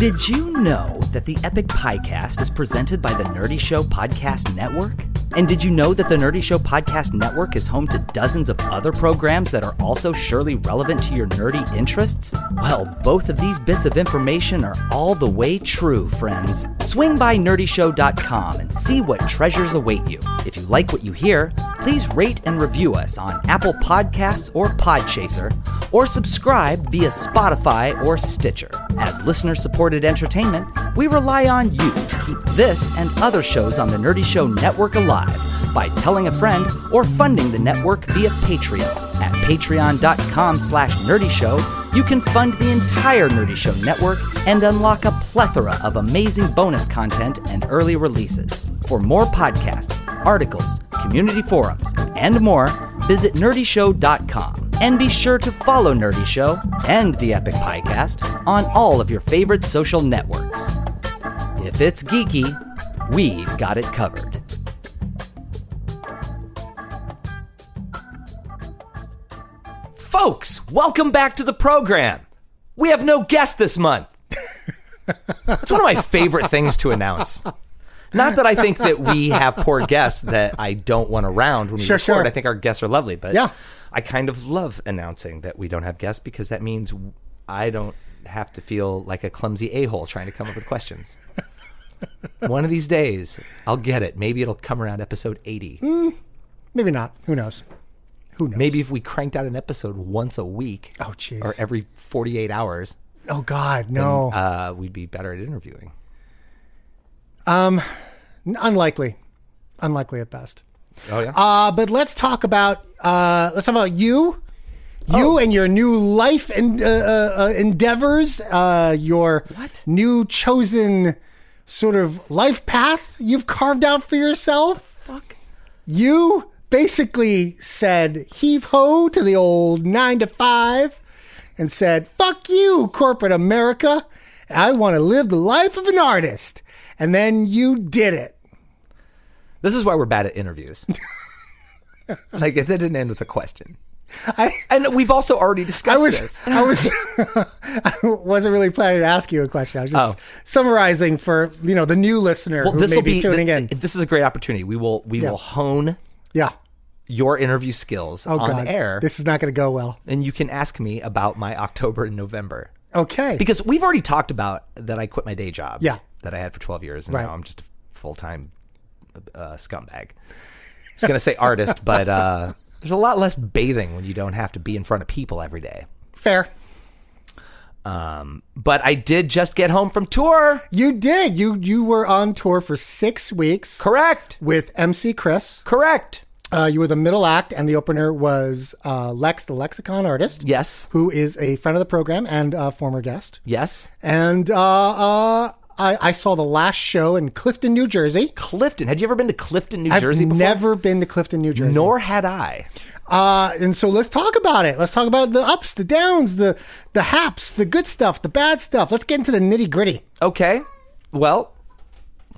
Did you know that the Epic Piecast is presented by the Nerdy Show Podcast Network? And did you know that the Nerdy Show Podcast Network is home to dozens of other programs that are also surely relevant to your nerdy interests? Well, both of these bits of information are all the way true, friends. Swing by nerdyshow.com and see what treasures await you. If you like what you hear, please rate and review us on Apple Podcasts or Podchaser, or subscribe via Spotify or Stitcher. As listener supported entertainment, we rely on you to keep this and other shows on the Nerdy Show Network alive by telling a friend or funding the network via Patreon at patreon.com slash nerdyshow you can fund the entire Nerdy Show network and unlock a plethora of amazing bonus content and early releases. For more podcasts, articles, community forums, and more, visit nerdyshow.com. And be sure to follow Nerdy Show and the Epic Podcast on all of your favorite social networks. If it's geeky, we've got it covered. Folks, welcome back to the program. We have no guest this month. It's one of my favorite things to announce. Not that I think that we have poor guests that I don't want around when we Sure, record. sure. I think our guests are lovely, but Yeah. I kind of love announcing that we don't have guests because that means I don't have to feel like a clumsy a hole trying to come up with questions. One of these days, I'll get it. Maybe it'll come around episode 80. Hmm. Maybe not. Who knows? Who knows? Maybe if we cranked out an episode once a week Oh, jeez. or every 48 hours, Oh God, then, no. uh, we'd be better at interviewing. um, unlikely. Unlikely at best. Oh, yeah? Uh, but let's talk about uh, let's talk about you, you and your new life and uh, uh, uh, endeavors. Uh, your What? new chosen sort of life path you've carved out for yourself. Fuck. You basically said heave ho to the old nine to five and said, fuck you, corporate America. I want to live the life of an artist. And then you did it. This is why we're bad at interviews. like, it didn't end with a question. I, And we've also already discussed I was, this. I was, I wasn't really planning to ask you a question. I was just Oh. summarizing for you know the new listener Well, who this may be be tuning in. This is a great opportunity. We will we Yeah. will hone Yeah. Your interview skills Oh on God. air, This is not going to go well. and you can ask me about my October and November Okay. because we've already talked about that. I quit my day job, Yeah. that I had for twelve years, and Right. now I'm just a full time uh, scumbag. I was gonna say artist, but uh, there's a lot less bathing when you don't have to be in front of people every day. Fair. Um, but I did just get home from tour. You did. You you were on tour for six weeks Correct. with MC Chris. Correct. Uh, you were the middle act, and the opener was uh, Lex, the lexicon artist, Yes. who is a friend of the program and a former guest. Yes. And uh, uh, I, I saw the last show in Clifton, New Jersey. Clifton. Had you ever been to Clifton, New I've Jersey before? never been to Clifton, New Jersey. Nor had I. Uh, and so let's talk about it. Let's talk about the ups, the downs, the the haps, the good stuff, the bad stuff. Let's get into the nitty gritty. Okay. Well,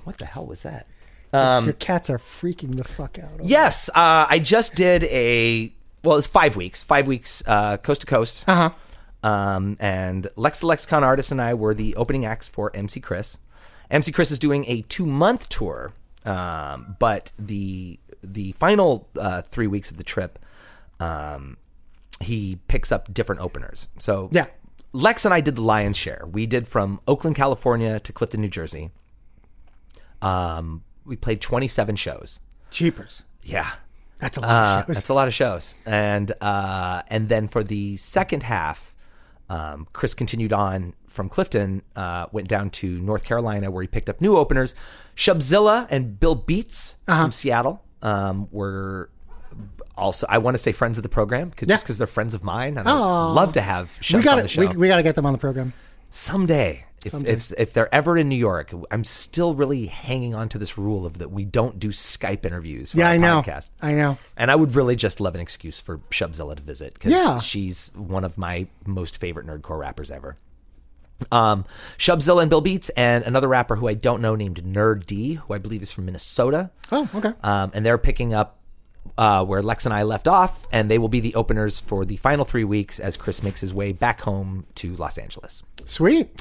what the hell was that? Um, Your cats are freaking the fuck out. yes, uh, I just did a. Well, it's five weeks. Five weeks, uh, coast to coast. Uh huh. Um, and Lex the Lexicon Artist and I were the opening acts for MC Chris. MC Chris is doing a two month tour, um, but the the final uh, three weeks of the trip, um, he picks up different openers. So Yeah. Lex and I did the lion's share. We did from Oakland, California to Clifton, New Jersey. Um, we played 27 shows. Cheapers. Yeah. That's a lot Uh, of shows. That's a lot of shows, and uh, and then for the second half, um, Chris continued on from Clifton, uh, went down to North Carolina where he picked up new openers. Shubzilla and Bill Beats Uh-huh. from Seattle um, were also I want to say friends of the program cause, just because they're friends of mine. I'd love to have we Shubs on the show We, we got to get them on the program. someday. If, if if they're ever in New York, I'm still really hanging on to this rule of that we don't do Skype interviews. For Yeah, I know. Podcast. I know. And I would really just love an excuse for Shubzilla to visit because Yeah. she's one of my most favorite nerdcore rappers ever. Um, Shubzilla and Bill Beats, and another rapper who I don't know named Nerd D, who I believe is from Minnesota. Oh, okay. Um, and they're picking up uh, where Lex and I left off, and they will be the openers for the final three weeks as Chris makes his way back home to Los Angeles. Sweet.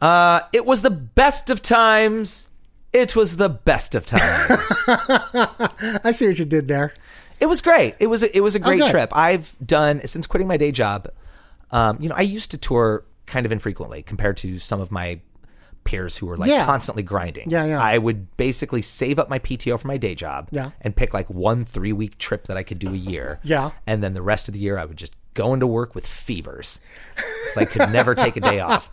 Uh, it was the best of times. It was the best of times. I see what you did there. It was great. It was a, it was a great good. trip. I've done since quitting my day job. Um, you know, I used to tour kind of infrequently compared to some of my peers who were like Yeah. constantly grinding. Yeah, yeah. I would basically save up my PTO for my day job. Yeah. and pick like one three week trip that I could do a year. Yeah. and then the rest of the year I would just go to work with fevers. 'Cause I could never take a day off.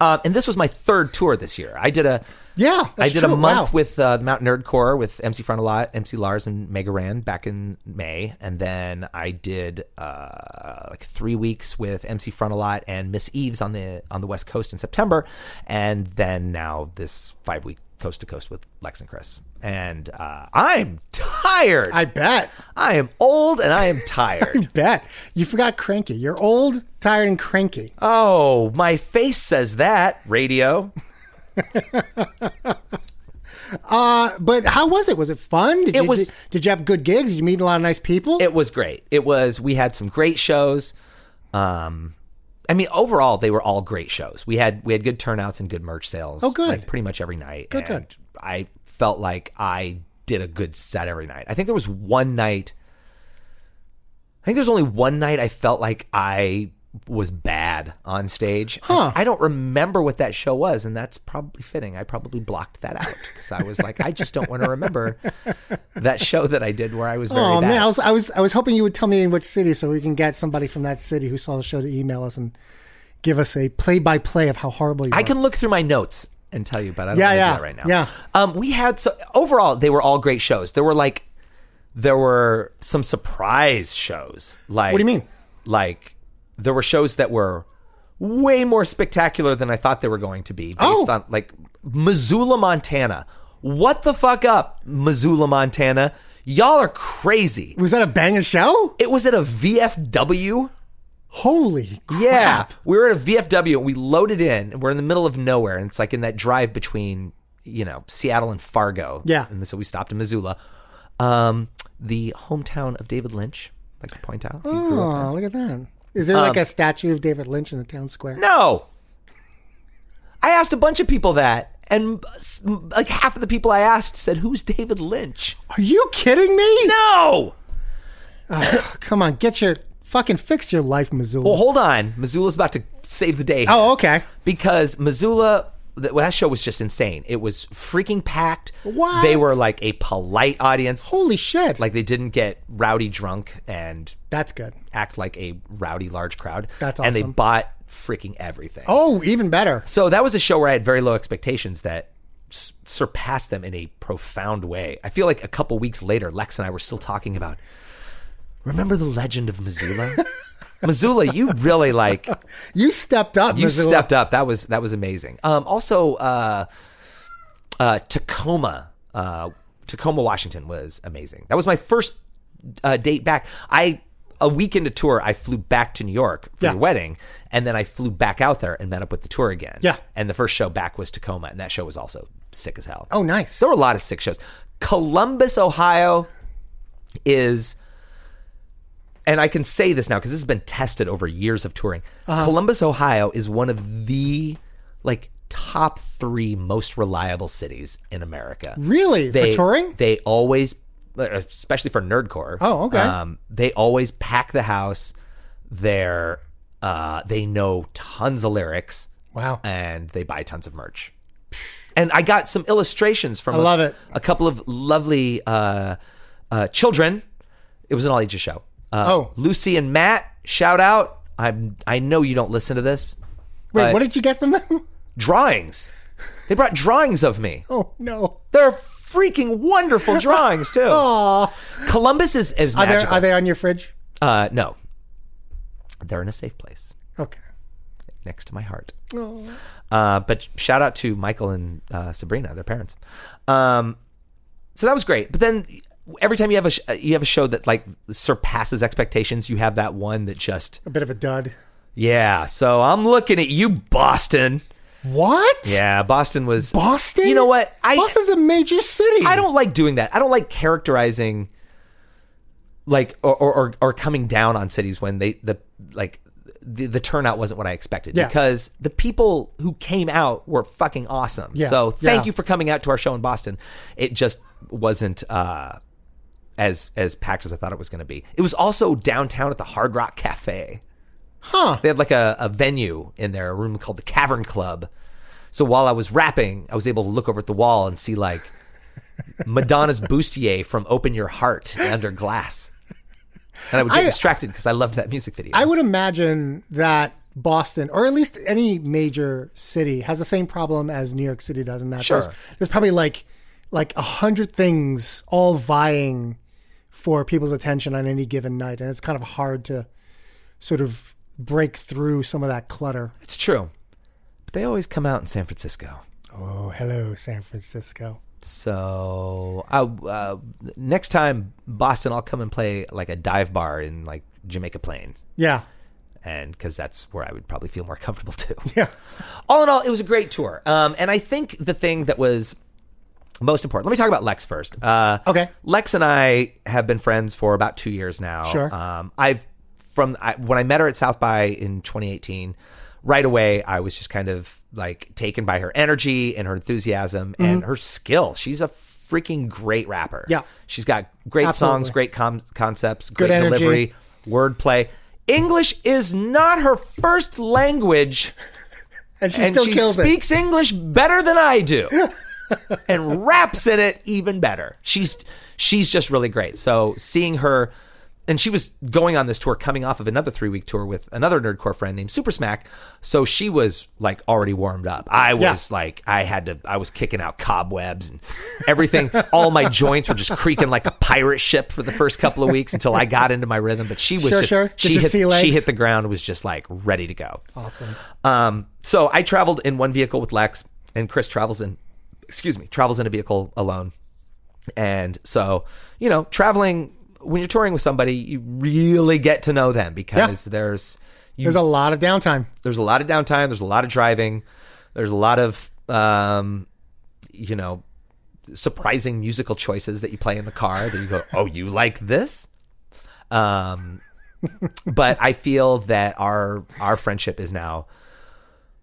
um, and this was my third tour this year. I did a Yeah, I did a month Wow. with uh, the Mount Nerdmore with MC Frontalot, MC Lars, and Mega Ran back in May, and then I did uh, like three weeks with MC Frontalot and Miss Eaves on the on the West Coast in September, and then now this five week coast to coast with Lex and Chris. And uh, I'm tired. I bet. I am old and I am tired. I bet. You forgot cranky. You're old, tired, and cranky. oh, my face says that. Radio. Uh, but how was it? Was it fun? Did It you, was- Did, did you have good gigs? Did you meet a lot of nice people? It was great. It was. We had some great shows. Um, I mean, overall, they were all great shows. We had we had good turnouts and good merch sales. Oh, good. Like pretty much every night. Good, and good. I felt like I did a good set every night. I think there was one night. I think there's only one night I felt like I was bad on stage. Huh. I don't remember what that show was, and that's probably fitting. I probably blocked that out because I was like, I just don't want to remember that show that I did where I was very oh bad. man, I was I was I was hoping you would tell me in which city so we can get somebody from that city who saw the show to email us and give us a play by play of how horrible you I can look through my notes and tell you, but I don't Yeah, want to yeah, do that right now. yeah. Um, we had so overall they were all great shows. There were like there were some surprise shows. Like What do you mean? Like there were shows that were way more spectacular than I thought they were going to be based Oh. on like Missoula, Montana. What the fuck up, Missoula, Montana? Y'all are crazy. Was that a bang banging show? It was at a VFW. Holy crap. Yeah, we were at a VFW and we loaded in, and we're in the middle of nowhere, and it's like in that drive between you know Seattle and Fargo. Yeah. and so we stopped in Missoula, um, the hometown of David Lynch. I'd like to point out. He grew up Oh, look at that. Is there like Um, a statue of David Lynch in the town square? No, I asked a bunch of people that, and like half of the people I asked said, "Who's David Lynch?" Are you kidding me? No. Come on, get your fucking fix your life, Missoula. Well, hold on. Missoula's about to save the day. oh, okay. because Missoula, th- well, that show was just insane. It was freaking packed. What? They were like a polite audience. Holy shit. Like they didn't get rowdy drunk and That's good. act like a rowdy large crowd. That's And they awesome. bought freaking everything. Oh, even better. So that was a show where I had very low expectations that s- surpassed them in a profound way. I feel like a couple weeks later, Lex and I were still talking about. Remember the legend of Missoula? Missoula, you really like You stepped up, you Missoula. stepped up. That was that was amazing. Um, also, uh, uh, Tacoma, uh, Tacoma, Washington was amazing. That was my first uh, date back. I a week into tour, I flew back to New York for Yeah. your wedding, and then I flew back out there and met up with the tour again. Yeah. and the first show back was Tacoma, and that show was also sick as hell. Oh, nice. There were a lot of sick shows. Columbus, Ohio is and I can say this now because this has been tested over years of touring. Uh-huh. Columbus, Ohio is one of the like top 3 most reliable cities in America. Really? They For touring? They always especially for nerdcore. Oh, okay. Um, they always pack the house. They're uh, they know tons of lyrics. Wow. And they buy tons of merch. And I got some illustrations from I a- love it. a couple of lovely uh, uh, children. It was an all ages show. Uh, Oh. Lucy and Matt, shout out. I'm I know you don't listen to this. Wait, what did you get from them? drawings? They brought drawings of me. Oh, no. They're freaking wonderful drawings too. Aw. Columbus is is Are they, magical. are they on your fridge? Uh, no, they're in a safe place Okay. next to my heart. Uh, but shout out to Michael and uh, Sabrina, their parents. Um, so that was great. But then every time you have a sh- you have a show that like surpasses expectations, you have that one that just A bit of a dud. yeah. So I'm looking at you, Boston. What? Yeah, Boston was Boston? You know what? I Boston's a major city. I don't like doing that. I don't like characterizing like or or, or, coming down on cities when they the like the, the turnout wasn't what I expected Yeah. because the people who came out were fucking awesome. Yeah. So thank Yeah. you for coming out to our show in Boston. It just wasn't uh as as packed as I thought it was going to be. It was also downtown at the Hard Rock Cafe. Huh. They had like a, a venue in there, a room called the Cavern Club. So while I was rapping, I was able to look over at the wall and see like Madonna's bustier from Open Your Heart under glass. And I would get I- distracted because I loved that music video. I would imagine that Boston, or at least any major city, has the same problem as New York City does, in that Sure. there's, there's probably like like a hundred things all vying for people's attention on any given night, and it's kind of hard to sort of break through some of that clutter. It's true. But they always come out in San Francisco. Oh, hello, San Francisco. So I, uh, next time Boston, I'll come and play like a dive bar in like Jamaica Plain, Yeah, and because that's where I would probably feel more comfortable too. yeah, all in all, it was a great tour. Um, and I think the thing that was most important. Let me talk about Lex first. Uh, Okay. Lex and I have been friends for about two years now. Sure. Um, I've from I, when I met her at South by in 2018. Right away, I was just kind of like taken by her energy and her enthusiasm and her skill. She's a freaking great rapper. Mm-hmm. Yeah. she's got great Absolutely. songs, great com- concepts, Good great energy. delivery, wordplay. English is not her first language and she and still she kills it. speaks English better than I do, and raps in it even better. She's she's just really great. So seeing her, and she was going on this tour, coming off of another three week tour with another nerdcore friend named Super Smack. So she was like already warmed up. I was Yeah. like, I had to, I was kicking out cobwebs and everything. All my joints were just creaking like a pirate ship for the first couple of weeks until I got into my rhythm. But she was Sure, just, sure. She hit, she hit the ground, was just like ready to go. Awesome. Um, so I traveled in one vehicle with Lex, and Chris travels in, excuse me, travels in a vehicle alone. And so, you know, traveling when you're touring with somebody, you really get to know them because there's you, There's a lot of downtime. there's a lot of downtime, there's a lot of driving, there's a lot of um, you know, surprising musical choices that you play in the car that you go, "Oh, you like this?" Um, but I feel that our our friendship is now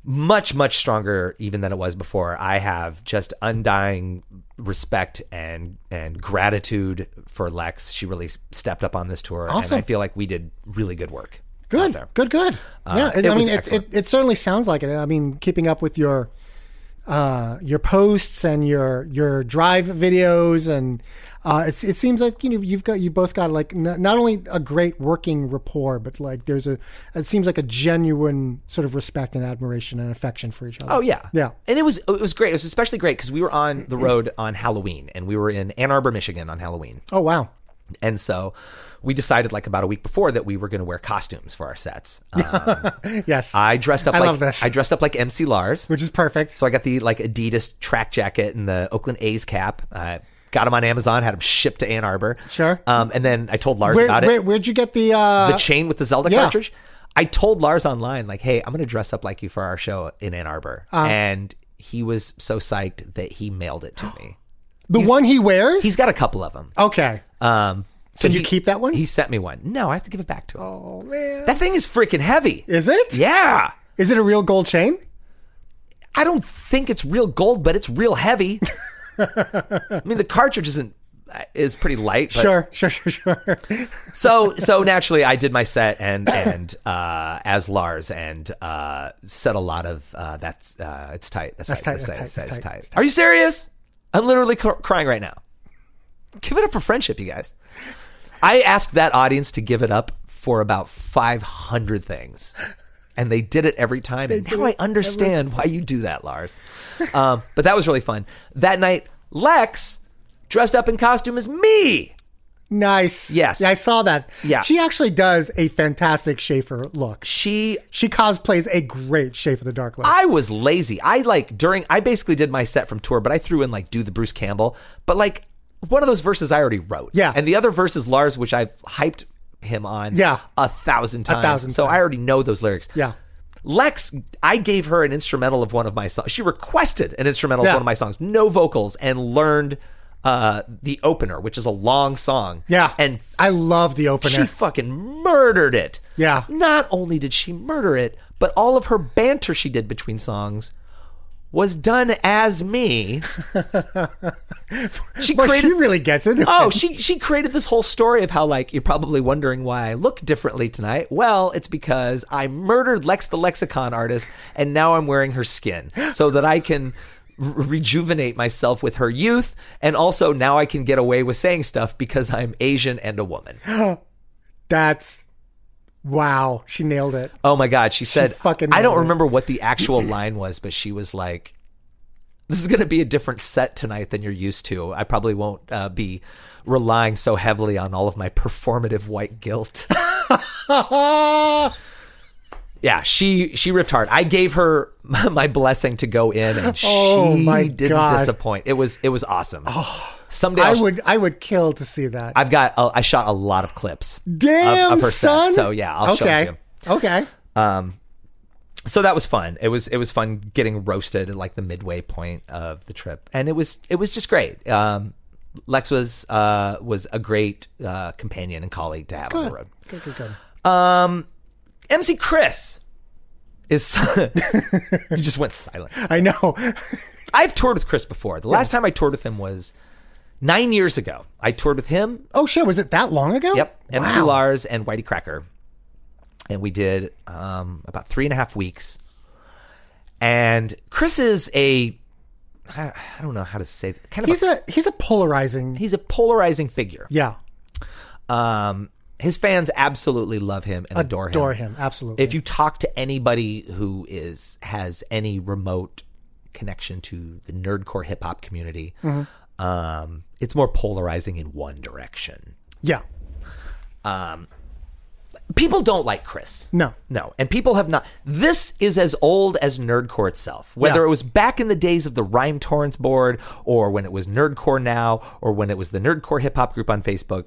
much much stronger even than it was before. I have just undying respect and and gratitude for Lex. She really stepped up on this tour, Awesome. and I feel like we did really good work. Good, good, good. yeah, it I mean, it, it, it certainly sounds like it. I mean, keeping up with your uh, your posts and your your drive videos, and uh, it's, it seems like you know you've got you both got like n- not only a great working rapport, but like there's a it seems like a genuine sort of respect and admiration and affection for each other. Oh yeah, yeah. and it was it was great. It was especially great because we were on the road on Halloween, and we were in Ann Arbor, Michigan on Halloween. Oh wow. And so we decided like about a week before that we were going to wear costumes for our sets. Um, Yes, I dressed up I like love this. I dressed up like MC Lars, which is perfect. so I got the like Adidas track jacket and the Oakland A's cap. Uh, got them on Amazon, had them shipped to Ann Arbor. Sure. Um, and then I told Lars Where, about where it. where'd you get the uh, the chain with the Zelda yeah. cartridge. I told Lars online, like, "Hey, I'm going to dress up like you for our show in Ann Arbor," Uh-huh. and he was so psyched that he mailed it to me. The one he wears? He's got a couple of them. okay. Um, so Can you he- keep that one? He sent me one. No, I have to give it back to him. Oh man, That thing is freaking heavy. is it? Yeah. Is it a real gold chain? I don't think it's real gold, but it's real heavy. I mean, the cartridge isn't is pretty light. But Sure, sure, sure, sure. So so naturally, I did my set and and uh, as Lars and uh, said a lot of uh, that's uh, it's tight. That's, tight. tight, That's tight. That's tight. that's tight, Are you serious? I'm literally cr- crying right now. Give it up for friendship, you guys. I asked that audience to give it up for about 500 things. And they did it every time. And now I understand why you do that, Lars. Um, but that was really fun. That night, Lex dressed up in costume as me. Nice. Yes. Yeah, I saw that. Yeah. She actually does a fantastic Schaefer look. She She cosplays a great Schaefer the Dark Lord. I was lazy. I like during I basically did my set from tour, but I threw in like do the Bruce Campbell. But like one of those verses I already wrote. Yeah. And the other verses Lars, which I've hyped him on Yeah. a thousand times. A thousand so times. I already know those lyrics. yeah. Lex, I gave her an instrumental of one of my songs. She requested an instrumental Yeah. of one of my songs, no vocals, and learned uh, the opener, which is a long song. Yeah. And I love the opener. she fucking murdered it. Yeah. Not only did she murder it, but all of her banter she did between songs was done as me. she Well, created she really gets it. Oh, she she created this whole story of how like you're probably wondering why I look differently tonight. Well, it's because I murdered Lex the lexicon artist and now I'm wearing her skin so that I can rejuvenate myself with her youth and also now I can get away with saying stuff because I'm Asian and a woman. That's Wow, she nailed it. Oh my god, she said fucking I don't it. remember what the actual line was, but she was like this is going to be a different set tonight than you're used to. I probably won't uh, be relying so heavily on all of my performative white guilt. yeah, she she ripped hard. I gave her my blessing to go in, and she Oh, my didn't God. Oh, disappoint. It was it was awesome. Someday I sh- would I would kill to see that. I've got I shot a lot of clips. Damn, of, of her son. Set, so yeah, I'll show okay. it to you. Okay. Um, so that was fun. It was it was fun getting roasted at like the midway point of the trip, and it was it was just great. Um, Lex was uh, was a great uh, companion and colleague to have on the road. Good, good, good. Um, MC Chris is you just went silent. I know. I've toured with Chris before. The last time I toured with him was nine years ago. I toured with him Oh shit, was it that long ago? Yep. MC Wow. Lars and Whitey Cracker. And we did um, about three and a half weeks. And Chris is a I don't know how to say, it, kind of He's a he's a polarizing. he's a polarizing figure. Yeah. Um, his fans absolutely love him and adore him. Adore him, absolutely. If you talk to anybody who is has any remote connection to the nerdcore hip hop community, Mm-hmm. um, it's more polarizing in one direction. Yeah. Um, people don't like Chris. No. No, and people have not. This is as old as Nerdcore itself. Whether Yeah. it was back in the days of the Rhyme Torrents board, or when it was Nerdcore now, or when it was the Nerdcore hip hop group on Facebook.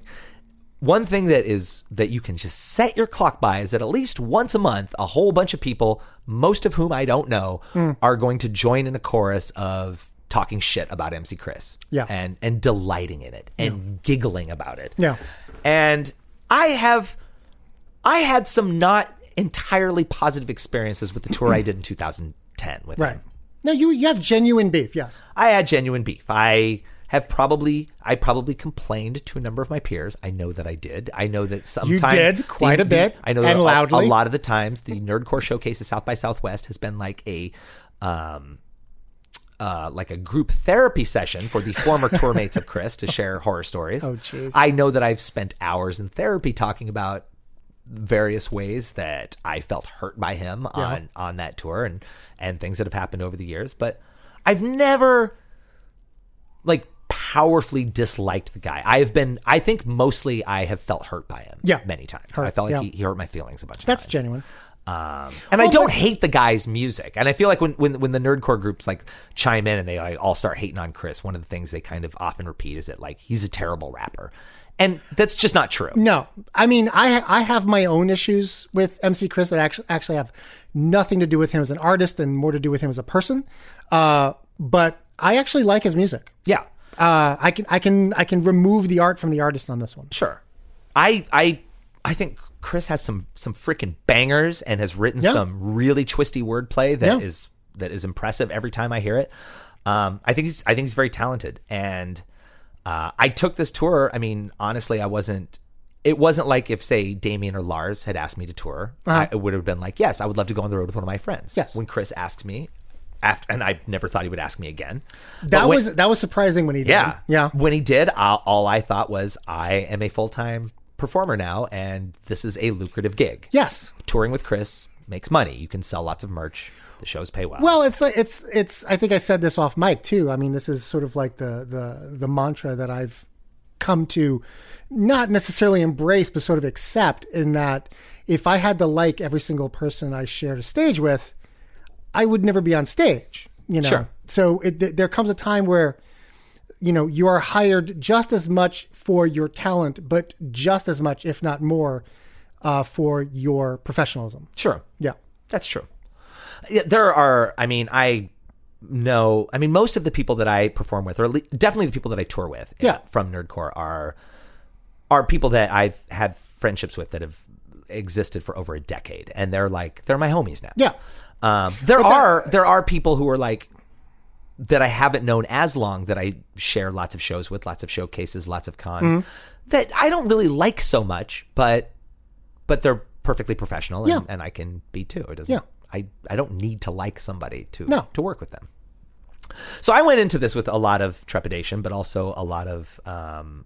One thing that is that you can just set your clock by is that at least once a month, a whole bunch of people, most of whom I don't know, Hmm. are going to join in the chorus of talking shit about MC Chris. Yeah. And and delighting in it and giggling about it. Yeah. And I have I had some not entirely positive experiences with the tour I did in 2010 with Right. him. No, you you have genuine beef. Yes. I had genuine beef. I have probably I probably complained to a number of my peers. I know that I did. I know that sometimes you did, quite a bit, I know and that a- loudly. A, lot of the times the Nerdcore showcase at South by Southwest has been like a um uh, like a group therapy session for the former tour mates of Chris to share horror stories. Oh, jeez. I know that I've spent hours in therapy talking about various ways that I felt hurt by him Yeah. on on that tour and and things that have happened over the years, but I've never like powerfully disliked the guy. I have been I think mostly I have felt hurt by him Yeah. many times. Hurt, I felt like yeah. he, he hurt my feelings a bunch of That's times. genuine. Um, and I don't but- hate the guy's music. And I feel like when, when when the nerdcore groups like chime in and they like all start hating on Chris, one of the things they kind of often repeat is that like he's a terrible rapper, and that's just not true. No, I mean I I have my own issues with MC Chris that actually actually have nothing to do with him as an artist and more to do with him as a person. Uh, but I actually like his music. Yeah, Uh, I can I can I can remove the art from the artist on this one. sure. I I I think Chris has some some freaking bangers and has written Yeah. some really twisty wordplay that is Yeah. that is impressive every time I hear it. Um, I think he's I think he's very talented, and uh, I took this tour. I mean, honestly, I wasn't. It wasn't like if, say, Damian or Lars had asked me to tour. Uh-huh. I, it would have been like, yes, I would love to go on the road with one of my friends. Yes. When Chris asked me, after, and I never thought he would ask me again. That when- was that was surprising when he did. yeah, yeah. When he did, all I thought was, I am a full time performer now, and this is a lucrative gig. Yes. touring with Chris makes money. You can sell lots of merch. The shows pay well. Well, it's like it's it's. I think I said this off mic too. I mean, this is sort of like the the the mantra that I've come to not necessarily embrace, but sort of accept. In that, if I had to like every single person I shared a stage with, I would never be on stage. You know. Sure. So it, th- there comes a time where, you know, you are hired just as much for your talent, but just as much, if not more, uh, for your professionalism. sure. Yeah. That's true. Yeah, there are. I mean, I know. I mean, most of the people that I perform with, or at least, definitely the people that I tour with, Yeah. from Nerdcore are are people that I've had friendships with that have existed for over a decade, and they're like they're my homies now. Yeah. Um, there are there are people who are like that I haven't known as long that I share lots of shows with, lots of showcases, lots of cons Mm-hmm. that I don't really like so much, but but they're perfectly professional and, Yeah. and I can be too. It doesn't Yeah. I, I don't need to like somebody to No. to work with them. So I went into this with a lot of trepidation, but also a lot of um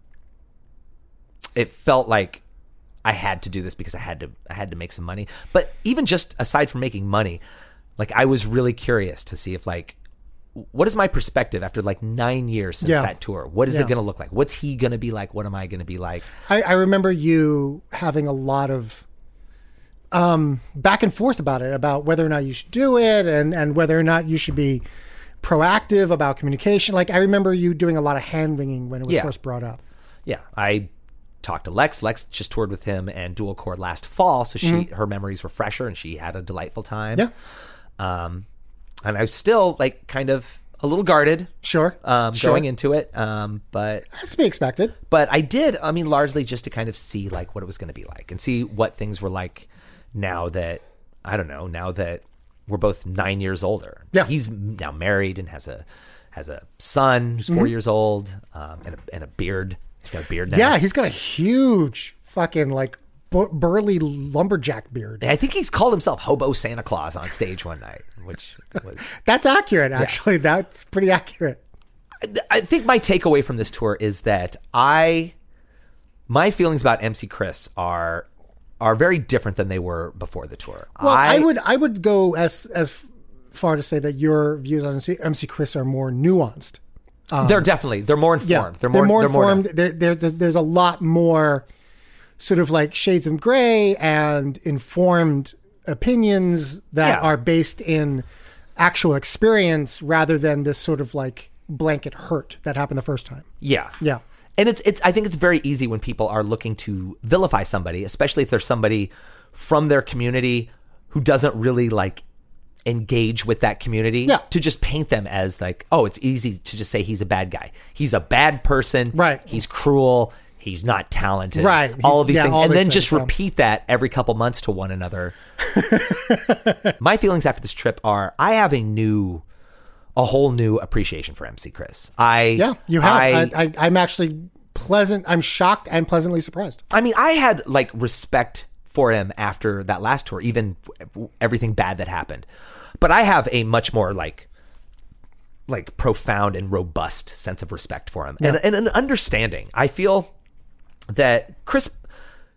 it felt like I had to do this because I had to I had to make some money. But even just aside from making money, like I was really curious to see if like what is my perspective after like nine years since Yeah. that tour? What is Yeah. it going to look like? What's he going to be like? What am I going to be like? I, I remember you having a lot of um, back and forth about it, about whether or not you should do it, and and whether or not you should be proactive about communication. Like I remember you doing a lot of hand wringing when it was Yeah. first brought up. Yeah, I talked to Lex. Lex just toured with him and Dual Core last fall, so she Mhm. her memories were fresher and she had a delightful time. Yeah. Um, and I was still like kind of a little guarded. Sure. Um, Sure. going into it. Um, but Has to be expected. but I did. I mean, largely just to kind of see like what it was going to be like and see what things were like now that I don't know. Now that we're both nine years older. Yeah. he's now married and has a has a son who's 4 Mhm. years old um, and a, and a beard. He's got a beard now. Yeah, he's got a huge fucking like burly lumberjack beard. I think he's called himself Hobo Santa Claus on stage one night, which was. That's accurate, actually. That's pretty accurate. I think my takeaway from this tour is that I, my feelings about MC Chris are are very different than they were before the tour. Well, I, would I would go as as far to say that your views on MC, MC Chris are more nuanced. Um, they're definitely they're more informed. Yeah, they're more they're more informed. There, there, there's, there's a lot more sort of like shades of gray and informed opinions that Yeah. are based in actual experience rather than this sort of like blanket hurt that happened the first time. Yeah. Yeah. And it's it's I think it's very easy when people are looking to vilify somebody, especially if there's somebody from their community who doesn't really like engage with that community Yeah. to just paint them as like, oh, it's easy to just say he's a bad guy. He's a bad person. Right. He's cruel. He's not talented. Right. All of these yeah, things. And then things, just yeah. repeat that every couple months to one another. My feelings after this trip are I have a new a whole new appreciation for MC Chris. I Yeah, you have. I, I, I, I'm actually pleasant. I'm shocked and pleasantly surprised. I mean, I had like respect for him after that last tour, even everything bad that happened. But I have a much more like like profound and robust sense of respect for him and, and an understanding. I feel that Chris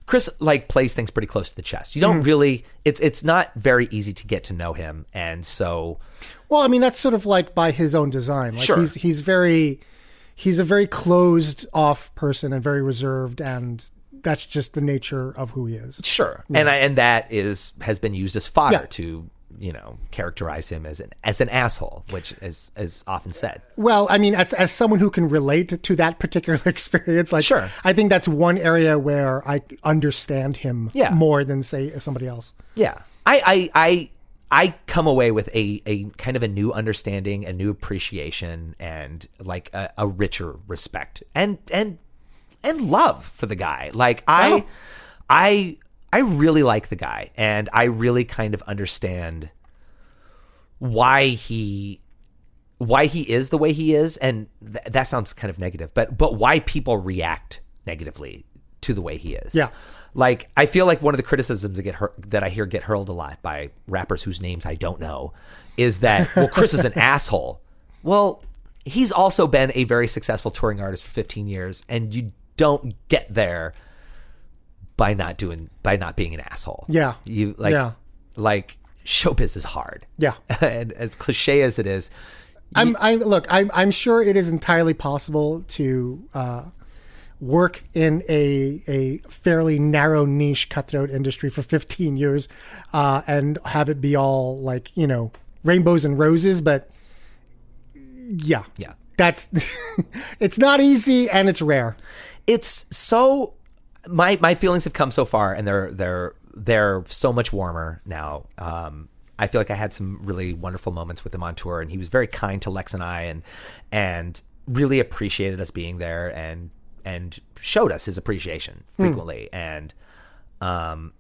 Chris like plays things pretty close to the chest. You don't Mhm. really it's it's not very easy to get to know him and so Well, I mean, that's sort of like by his own design. Like Sure. he's he's very he's a very closed off person and very reserved and that's just the nature of who he is. Sure. Yeah. And I, and that is has been used as fodder Yeah. to, you know, characterize him as an as an asshole, which is is often said. Well, I mean, as as someone who can relate to that particular experience, like Sure. I think that's one area where I understand him Yeah. more than say somebody else. Yeah. I I I I come away with a, a kind of a new understanding, a new appreciation, and like a, a richer respect and and and love for the guy. Like I Wow. I I really like the guy, and I really kind of understand why he why he is the way he is, and th- that sounds kind of negative, but but why people react negatively to the way he is. Yeah. Like I feel like one of the criticisms that get hur- that I hear get hurled a lot by rappers whose names I don't know is that well Chris is an asshole. Well, he's also been a very successful touring artist for 15 years and you don't get there by not doing by not being an asshole. Yeah. You like Yeah. like showbiz is hard. Yeah. and as cliche as it is, I'm I look, I'm I'm sure it is entirely possible to uh, work in a a fairly narrow niche cutthroat industry for 15 years uh, and have it be all like you know rainbows and roses, but yeah, Yeah. that's it's not easy and it's rare. it's so my my feelings have come so far and they're they're they're so much warmer now um I feel like I had some really wonderful moments with him on tour and he was very kind to Lex and I and and really appreciated us being there and and showed us his appreciation frequently and um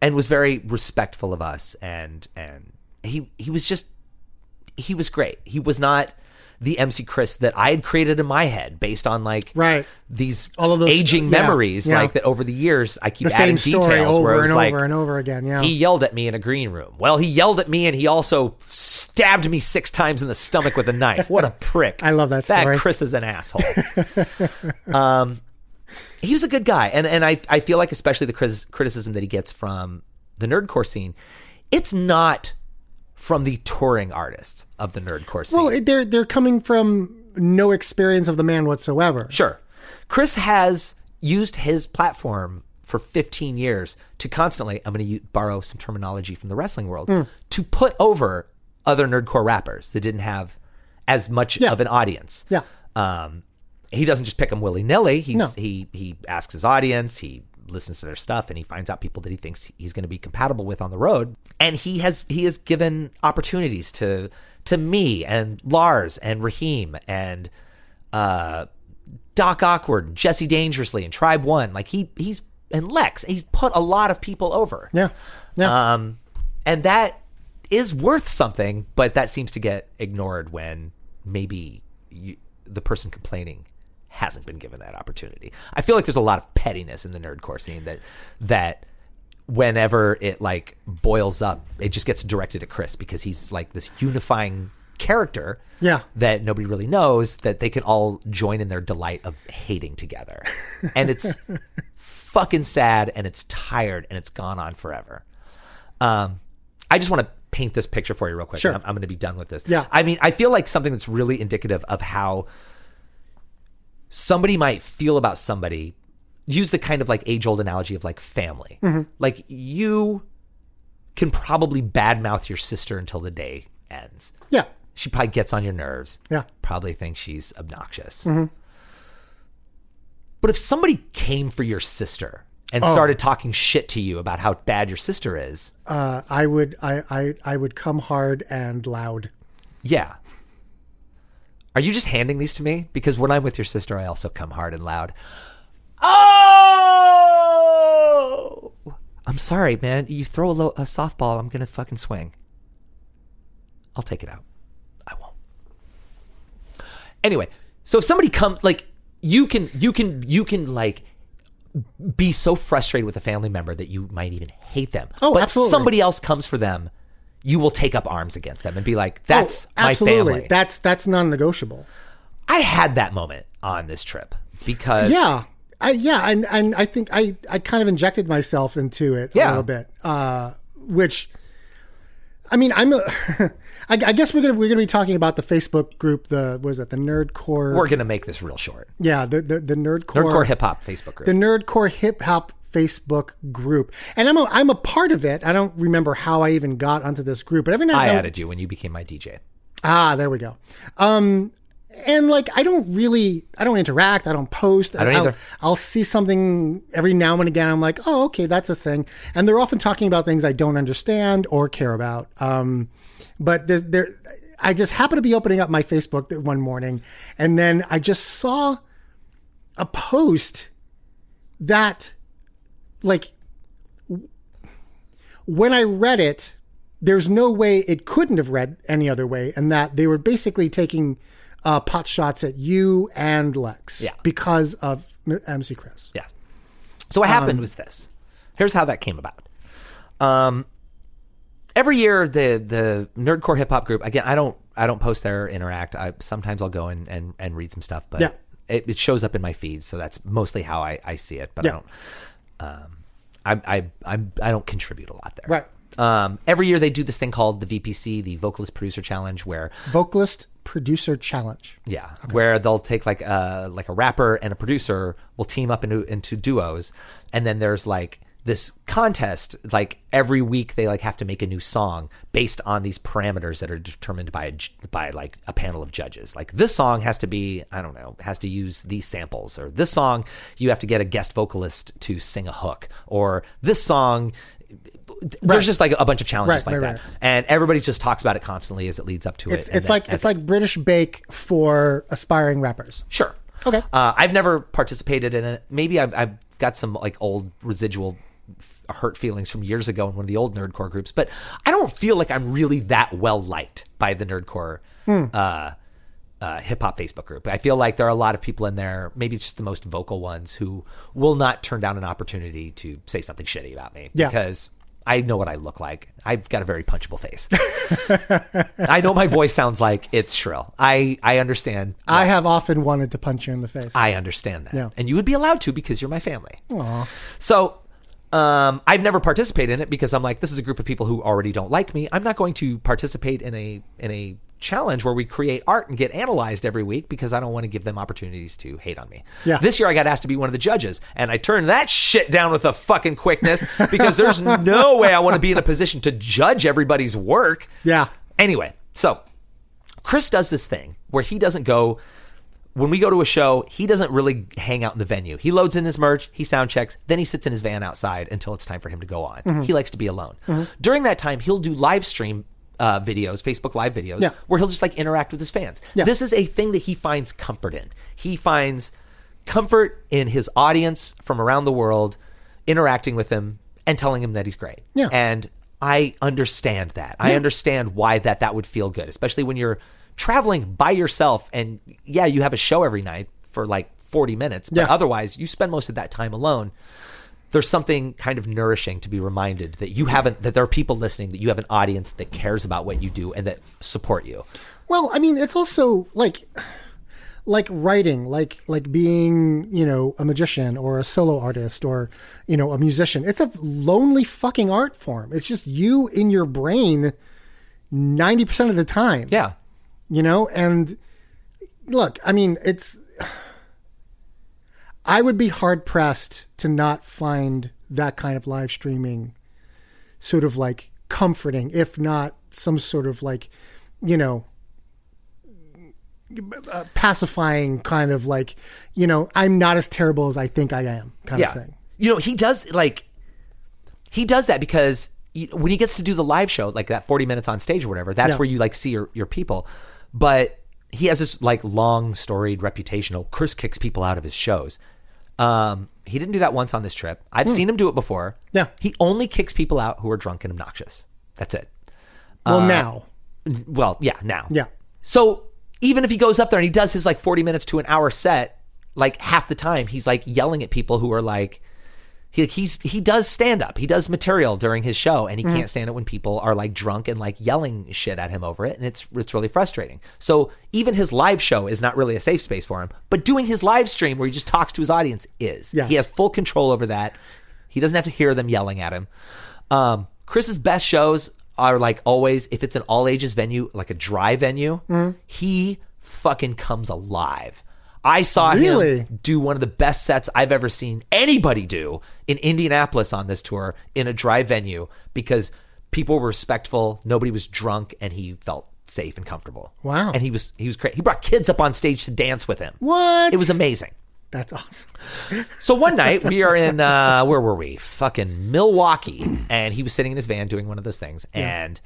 and was very respectful of us and and he he was just he was great. He was not the MC Chris that I had created in my head based on like Right. these All of those- aging yeah, memories yeah. like that over the years I keep The adding details where over was and like over and over again. Yeah, he yelled at me in a green room. Well, he yelled at me and he also stabbed me six times in the stomach with a knife. What a prick. I love that story. That Chris is an asshole. um he was a good guy, and and I I feel like especially the criticism that he gets from the nerdcore scene, it's not from the touring artists of the nerdcore scene. Well, they're they're coming from no experience of the man whatsoever. Sure. Chris has used his platform for 15 years to constantly, I'm going to borrow some terminology from the wrestling world, Mm. to put over other nerdcore rappers that didn't have as much Yeah. of an audience. Yeah. Um, he doesn't just pick them willy nilly. He's No. he he asks his audience. He listens to their stuff and he finds out people that he thinks he's going to be compatible with on the road. And he has he has given opportunities to to me and Lars and Raheem and uh, Doc Awkward, Jesse Dangerously, and Tribe One. Like he he's and Lex. He's put a lot of people over. Yeah. Yeah. Um, and that is worth something, but that seems to get ignored when maybe you, the person complaining hasn't been given that opportunity. I feel like there's a lot of pettiness in the nerdcore scene that that whenever it like boils up, it just gets directed at Chris because he's like this unifying character Yeah. that nobody really knows that they can all join in their delight of hating together. And it's fucking sad and it's tired and it's gone on forever. Um, I just want to paint this picture for you real quick. Sure. I'm, I'm going to be done with this. Yeah. I mean, I feel like something that's really indicative of how somebody might feel about somebody. Use the kind of like age old analogy of like family. Mhm. Like you can probably badmouth your sister until the day ends. Yeah. She probably gets on your nerves. Yeah. Probably thinks she's obnoxious. Mhm. But if somebody came for your sister and Oh. started talking shit to you about how bad your sister is, Uh, I would I, I I would come hard and loud. yeah. Are you just handing these to me? Because when I'm with your sister, I also come hard and loud. Oh! I'm sorry, man. You throw a, lo- a softball, I'm going to fucking swing. I'll take it out. I won't. Anyway, so if somebody comes, like, you can, you can, you can, like, be so frustrated with a family member that you might even hate them. Oh, but absolutely. somebody else comes for them, you will take up arms against them and be like, "That's Oh, my family." That's that's non-negotiable. I had that moment on this trip because yeah, I yeah, and and I think I I kind of injected myself into it a little bit, uh, which. I mean, I'm a. I, I guess we're gonna we're gonna be talking about the Facebook group. The what is it? The Nerdcore. we're gonna make this real short. Yeah, the the, the Nerdcore Nerdcore hip hop Facebook group. the Nerdcore Hip Hop Facebook group, and I'm a I'm a part of it. I don't remember how I even got onto this group, but every now I added you when you became my DJ. Ah, there we go. Um, and like I don't really, I don't interact. I don't post. I don't I'll, either. I'll see something every now and again. I'm like, oh, okay, that's a thing. And they're often talking about things I don't understand or care about. Um, but there's, there, I just happened to be opening up my Facebook one morning, and then I just saw a post that, like, when I read it, there's no way it couldn't have read any other way, and that they were basically taking uh, pot shots at you and Lex Yeah. because of M- MC Chris. Yeah. So what happened Um, was this. Here's how that came about. Um, every year the the nerdcore hip hop group again. I don't I don't post there or interact. I sometimes I'll go and and, and read some stuff, but Yeah. it, it shows up in my feed, so that's mostly how I, I see it. But Yeah. I don't. Um, I I I'm, I don't contribute a lot there. Right. Um, every year they do this thing called the VPC, the Vocalist Producer Challenge, where Vocalist Producer Challenge. yeah, where they'll take like a like a rapper and a producer will team up into into duos, and then there's like this contest. Like every week, they like have to make a new song based on these parameters that are determined by a, by like a panel of judges. Like this song has to be I don't know has to use these samples, or this song you have to get a guest vocalist to sing a hook, or this song. There's just like a bunch of challenges Right, like right, that, and everybody just talks about it constantly as it leads up to It's it. it's then like it's it- like British Bake for aspiring rappers. Sure. Okay. Uh, I've never participated in it. Maybe I've, I've got some like old residual hurt feelings from years ago in one of the old nerdcore groups, but I don't feel like I'm really that well liked by the nerdcore Hmm. uh, uh, hip hop Facebook group. I feel like there are a lot of people in there. Maybe it's just the most vocal ones who will not turn down an opportunity to say something shitty about me Yeah. because I know what I look like. I've got a very punchable face. I know my voice sounds like it's shrill. I I understand. I have often wanted to punch you in the face. I understand that. Yeah. And you would be allowed to because you're my family. Aw. So um, I've never participated in it because I'm like, this is a group of people who already don't like me. I'm not going to participate in a in a challenge where we create art and get analyzed every week because I don't want to give them opportunities to hate on me. Yeah. This year I got asked to be one of the judges and I turned that shit down with a fucking quickness because there's no way I want to be in a position to judge everybody's work. Yeah. Anyway, so Chris does this thing where he doesn't go when we go to a show, he doesn't really hang out in the venue. He loads in his merch, he sound checks, then he sits in his van outside until it's time for him to go on. Mhm. He likes to be alone. Mhm. During that time, he'll do live stream uh, videos, Facebook live videos, Yeah. where he'll just like interact with his fans. Yeah. This is a thing that he finds comfort in. He finds comfort in his audience from around the world interacting with him and telling him that he's great. Yeah. And I understand that. I understand why that that would feel good, especially when you're traveling by yourself and yeah, you have a show every night for like 40 minutes, but Yeah. otherwise you spend most of that time alone. There's something kind of nourishing to be reminded that you haven't that there are people listening, that you have an audience that cares about what you do and that support you. Well, I mean, it's also like like writing, like like being, you know, a magician or a solo artist or, you know, a musician. It's a lonely fucking art form. It's just you in your brain 90% of the time. Yeah. You know, and look, I mean, it's I would be hard pressed to not find that kind of live streaming sort of like comforting, if not some sort of like, you know, uh, pacifying kind of like, you know, I'm not as terrible as I think I am kind of thing. You know, he does like he does that because when he gets to do the live show, like that 40 minutes on stage or whatever, that's Yeah. where you like see your, your people. But he has this like long storied reputation. Oh, Chris kicks people out of his shows. Um, he didn't do that once on this trip. I've Hmm. seen him do it before. Yeah. He only kicks people out who are drunk and obnoxious. That's it. Well, Uh, now. Well, yeah, now. Yeah. So even if he goes up there and he does his like 40 minutes to an hour set, like half the time he's like yelling at people who are like he he's he does stand up. He does material during his show and he Mhm. can't stand it when people are like drunk and like yelling shit at him over it and it's it's really frustrating. So even his live show is not really a safe space for him, but doing his live stream where he just talks to his audience is. Yes. He has full control over that. He doesn't have to hear them yelling at him. Um Chris's best shows are like always if it's an all ages venue, like a dry venue, Mhm. he fucking comes alive. I saw Really? him do one of the best sets I've ever seen anybody do in Indianapolis on this tour in a dry venue because people were respectful, nobody was drunk, and he felt safe and comfortable. Wow. And he was he was great. He brought kids up on stage to dance with him. What? It was amazing. That's awesome. So one night we are in uh where were we? Fucking Milwaukee, and he was sitting in his van doing one of those things, Yeah. and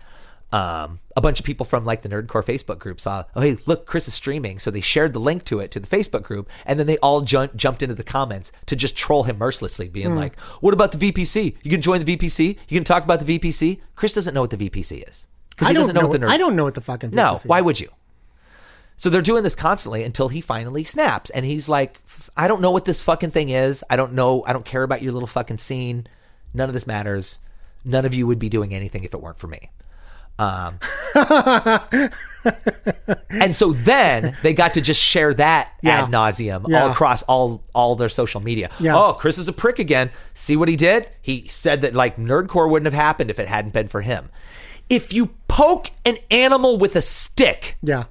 um a bunch of people from like the Nerdcore Facebook group saw, oh hey, look, Chris is streaming, so they shared the link to it to the Facebook group, and then they all ju- jumped into the comments to just troll him mercilessly, being Hmm. like, "What about the VPC? You can join the VPC? You can talk about the VPC?" Chris doesn't know what the VPC is because I he don't doesn't know, what the nerd. I don't know what the fucking No, why is. would you? So they're doing this constantly until he finally snaps and he's like, I don't know what this fucking thing is. I don't know. I don't care about your little fucking scene. None of this matters. None of you would be doing anything if it weren't for me. Um, and so then they got to just share that Yeah. ad nauseum Yeah. all across all all their social media. Yeah. Oh, Chris is a prick again. See what he did? He said that like nerdcore wouldn't have happened if it hadn't been for him. If you poke an animal with a stick, Yeah.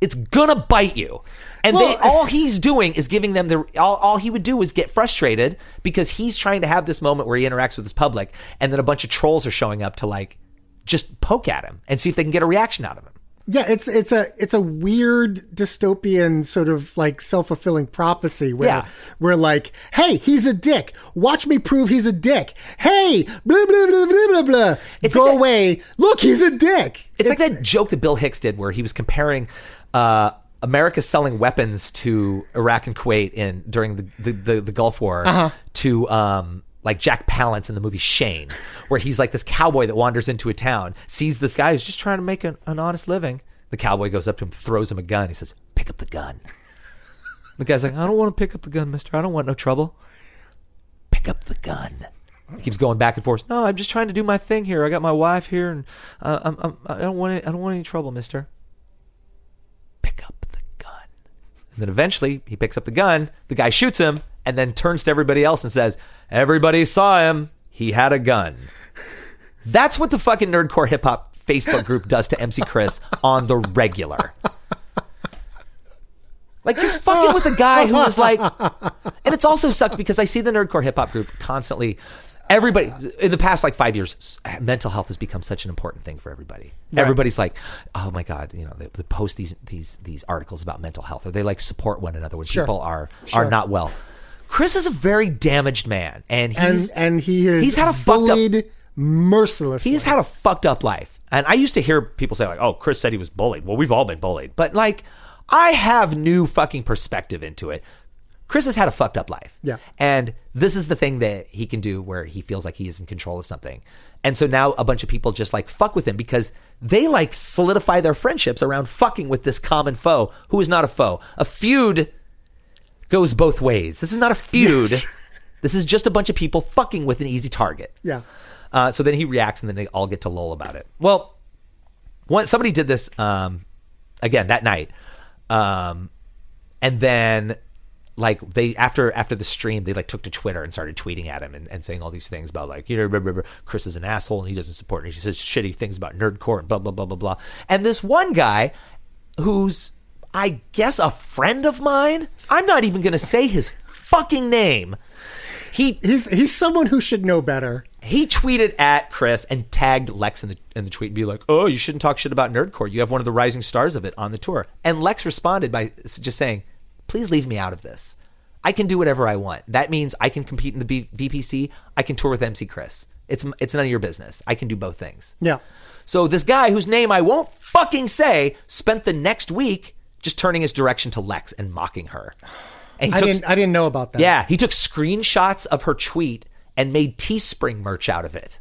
it's gonna bite you. And Well, they all he's doing is giving them the all, all he would do is get frustrated because he's trying to have this moment where he interacts with his public and then a bunch of trolls are showing up to like just poke at him and see if they can get a reaction out of him. Yeah, it's it's a it's a weird dystopian sort of like self fulfilling prophecy where Yeah. we're like, hey, he's a dick. Watch me prove he's a dick. Hey, blah blah blah blah blah blah. Go away. Look, he's a dick. It's, like that joke that Bill Hicks did where he was comparing uh, America selling weapons to Iraq and Kuwait in during the the, the, the Gulf War Uh-huh. to um, like Jack Palance in the movie Shane, where he's like this cowboy that wanders into a town, sees this guy who's just trying to make an, an honest living. The cowboy goes up to him, throws him a gun. He says, "Pick up the gun." The guy's like, "I don't want to pick up the gun, Mister. I don't want no trouble." Pick up the gun. He keeps going back and forth. No, I'm just trying to do my thing here. I got my wife here, and uh, I'm, I'm, I don't want any, I don't want any trouble, Mister. Pick up the gun. And then eventually he picks up the gun. The guy shoots him, and then turns to everybody else and says, "Everybody saw him. He had a gun." That's what the fucking nerdcore hip hop Facebook group does to MC Chris on the regular. Like you're fucking with a guy who is like, and it's also sucks because I see the nerdcore hip hop group constantly. Everybody in the past like five years, mental health has become such an important thing for everybody. Right. Everybody's like, oh my god, you know, they, they post these these these articles about mental health, or they like support one another when Sure. people are Sure. are not well. Chris is a very damaged man, and and he's and he is he's had a fucked up bullied mercilessly. He's had a fucked up life. And I used to hear people say, like, oh, Chris said he was bullied. Well, we've all been bullied. But, like, I have new fucking perspective into it. Chris has had a fucked up life. Yeah. And this is the thing that he can do where he feels like he is in control of something. And so now a bunch of people just like fuck with him because they like solidify their friendships around fucking with this common foe who is not a foe. A feud goes both ways. This is not a feud. Yes. This is just a bunch of people fucking with an easy target. yeah. Uh, so then he reacts, and then they all get to lull about it. Well, one somebody did this um, again that night, um, and then like they after after the stream, they like took to Twitter and started tweeting at him and, and saying all these things about like you know remember Chris is an asshole and he doesn't support. And he says shitty things about nerdcore and blah blah blah blah blah. And this one guy who's I guess a friend of mine. I'm not even gonna say his fucking name. He He's he's someone who should know better. he tweeted at Chris and tagged Lex in the in the tweet and be like, "Oh, you shouldn't talk shit about Nerdcore. You have one of the rising stars of it on the tour." And Lex responded by just saying, "Please leave me out of this. I can do whatever I want. That means I can compete in the B- VPC. I can tour with MC Chris. It's it's none of your business. I can do both things." Yeah. So this guy whose name I won't fucking say spent the next week just turning his direction to Lex and mocking her. And he I took- didn't I didn't know about that. yeah, he took screenshots of her tweet and made Teespring merch out of it.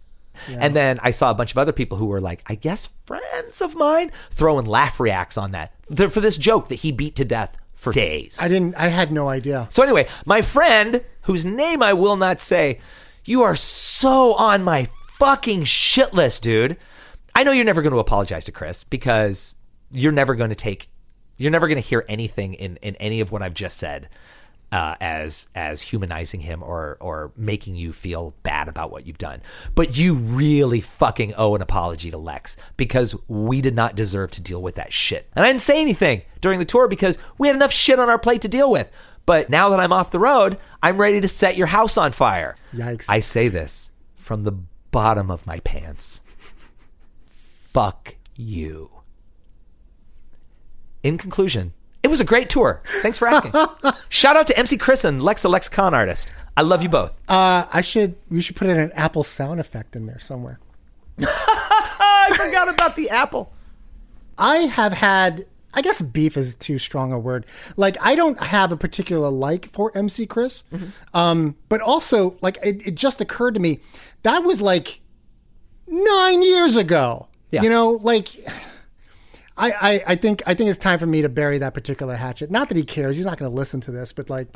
And then I saw a bunch of other people who were like, I guess friends of mine, throwing laugh reacts on that th- for this joke that he beat to death for days. I didn't I had no idea. So anyway, my friend, whose name I will not say, you are so on my fucking shit list, dude. I know you're never going to apologize to Chris because you're never going to take, you're never going to hear anything in in any of what I've just said uh, as as humanizing him or or making you feel bad about what you've done. But you really fucking owe an apology to Lex because we did not deserve to deal with that shit. And I didn't say anything during the tour because we had enough shit on our plate to deal with. But now that I'm off the road, I'm ready to set your house on fire. Yikes. I say this from the bottom of my pants. Fuck you. In conclusion, it was a great tour. Thanks for asking. Shout out to MC Chris and Lex the Lexicon Artist. I love you both. Uh, I should we should put in an Apple sound effect in there somewhere. I forgot about the apple. I have had I guess beef is too strong a word. Like I don't have a particular like for MC Chris. Um, but also like it, it just occurred to me that was like nine years ago. Yeah. You know, like I, I, I think I think it's time for me to bury that particular hatchet. Not that he cares; he's not going to listen to this. But like,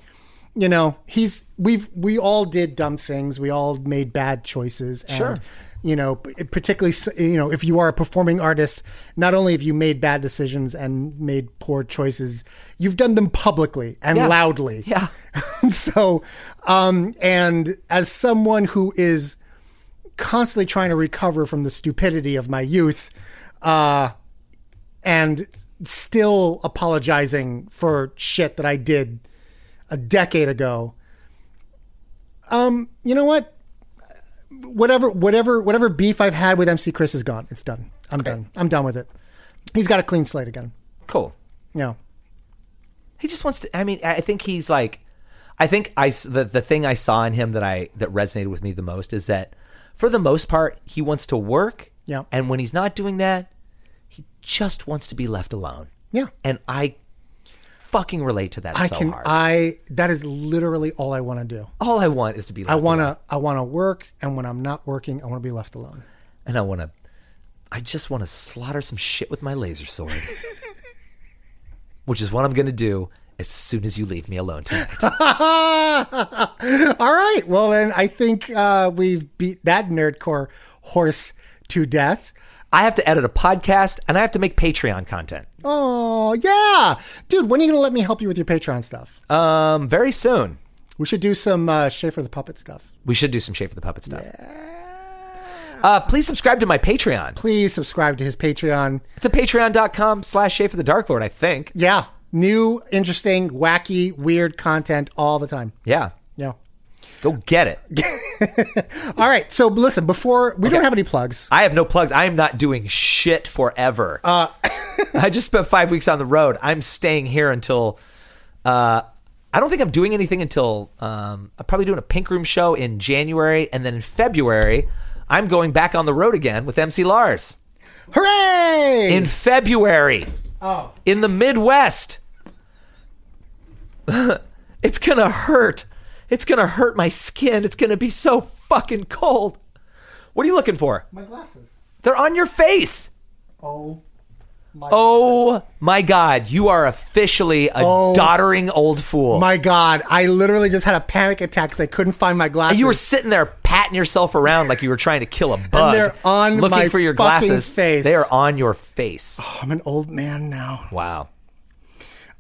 you know, he's we've we all did dumb things. We all made bad choices. And, Sure. You know, particularly you know if you are a performing artist, not only have you made bad decisions and made poor choices, you've done them publicly and Yeah. loudly. Yeah. so, um, and as someone who is constantly trying to recover from the stupidity of my youth, uh, and still apologizing for shit that I did a decade ago. Um, you know what? Whatever, whatever, whatever beef I've had with MC Chris is gone. It's done. I'm done. I'm done with it. He's got a clean slate again. Cool. Yeah. He just wants to. I mean, I think he's like. I think I the the thing I saw in him that I that resonated with me the most is that for the most part he wants to work. Yeah. And when he's not doing that, just wants to be left alone. Yeah. And I fucking relate to that I so can. hard. I. That is literally all I want to do. All I want is to be. Left I want to. I want to work, and when I'm not working, I want to be left alone. and I want to. I just want to slaughter some shit with my laser sword, which is what I'm going to do as soon as you leave me alone tonight. All right. Well, then I think uh, we've beat that nerdcore horse to death. I have to edit a podcast and I have to make Patreon content. Oh, yeah. Dude, when are you going to let me help you with your Patreon stuff? Um, very soon. We should do some uh, Schaefer the Puppet stuff. We should do some Schaefer the Puppet stuff. Uh, please subscribe to my Patreon. Please subscribe to his Patreon. It's at patreon.com slash Schaefer the Dark Lord, I think. Yeah. New, interesting, wacky, weird content all the time. Yeah. Go get it. All right. So listen, before we don't have any plugs. I have no plugs. I am not doing shit forever. Uh, I just spent five weeks on the road. I'm staying here until. Uh, I don't think I'm doing anything until. Um, I'm probably doing a Pink Room show in January, and then in February, I'm going back on the road again with MC Lars. Hooray! In February, oh. in the Midwest. it's gonna hurt. It's gonna hurt my skin. It's gonna be so fucking cold. What are you looking for? My glasses. They're on your face. Oh. My, Oh my God, you are officially a Oh. doddering old fool. my God. I literally just had a panic attack because I couldn't find my glasses. you were sitting there patting yourself around like you were trying to kill a bug. they're on looking my for your glasses. face. They are on your face. Oh, I'm an old man now. Wow.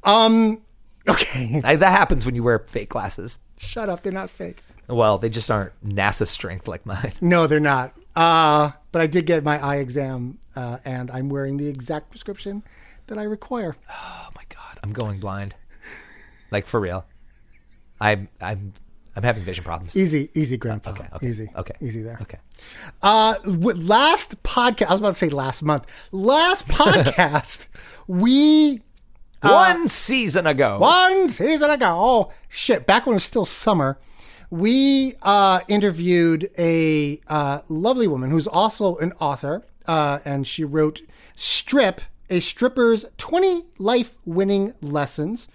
Um. Okay. I- that happens when you wear fake glasses. Shut up. They're not fake. Well, they just aren't NASA strength like mine. No, they're not. Uh, but I did get my eye exam, uh, and I'm wearing the exact prescription that I require. Oh my God, I'm going blind. Like for real. I'm I'm I'm having vision problems. Easy, easy, Grandpa. Okay, okay, easy. okay. Easy there. Okay. Uh, last podcast, I was about to say last month. Last podcast, we One season ago. one season ago. Oh shit! Back when it was still summer, we uh, interviewed a uh, lovely woman who's also an author, uh, and she wrote "Strip: A Stripper's 20 Life-Winning Lessons."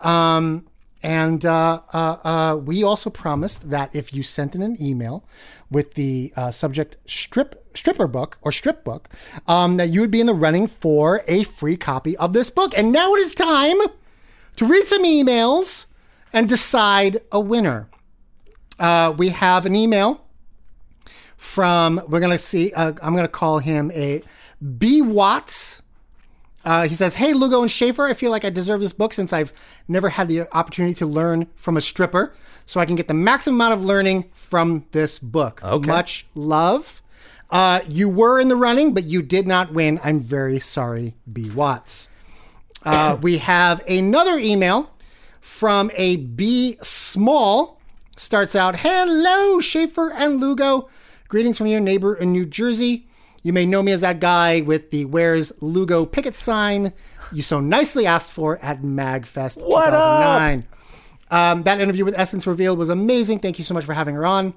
Um, and uh, uh, uh, we also promised that if you sent in an email with the uh, subject strip stripper book or strip book, um, that you would be in the running for a free copy of this book. And now it is time to read some emails and decide a winner. Uh, we have an email from we're gonna see. Uh, I'm gonna call him a B Watts. Uh, he says, "Hey Lugo and Schaefer, I feel like I deserve this book since I've never had the opportunity to learn from a stripper, so I can get the maximum amount of learning from this book. Okay. Much love. Uh, you were in the running, but you did not win. I'm very sorry, B Watts." Uh, we have another email from a B Small. Starts out, hello, Schaefer and Lugo. Greetings from your neighbor in New Jersey. You may know me as that guy with the Where's Lugo picket sign you so nicely asked for at MagFest What 2009. Um, that interview with Essence Revealed was amazing. Thank you so much for having her on.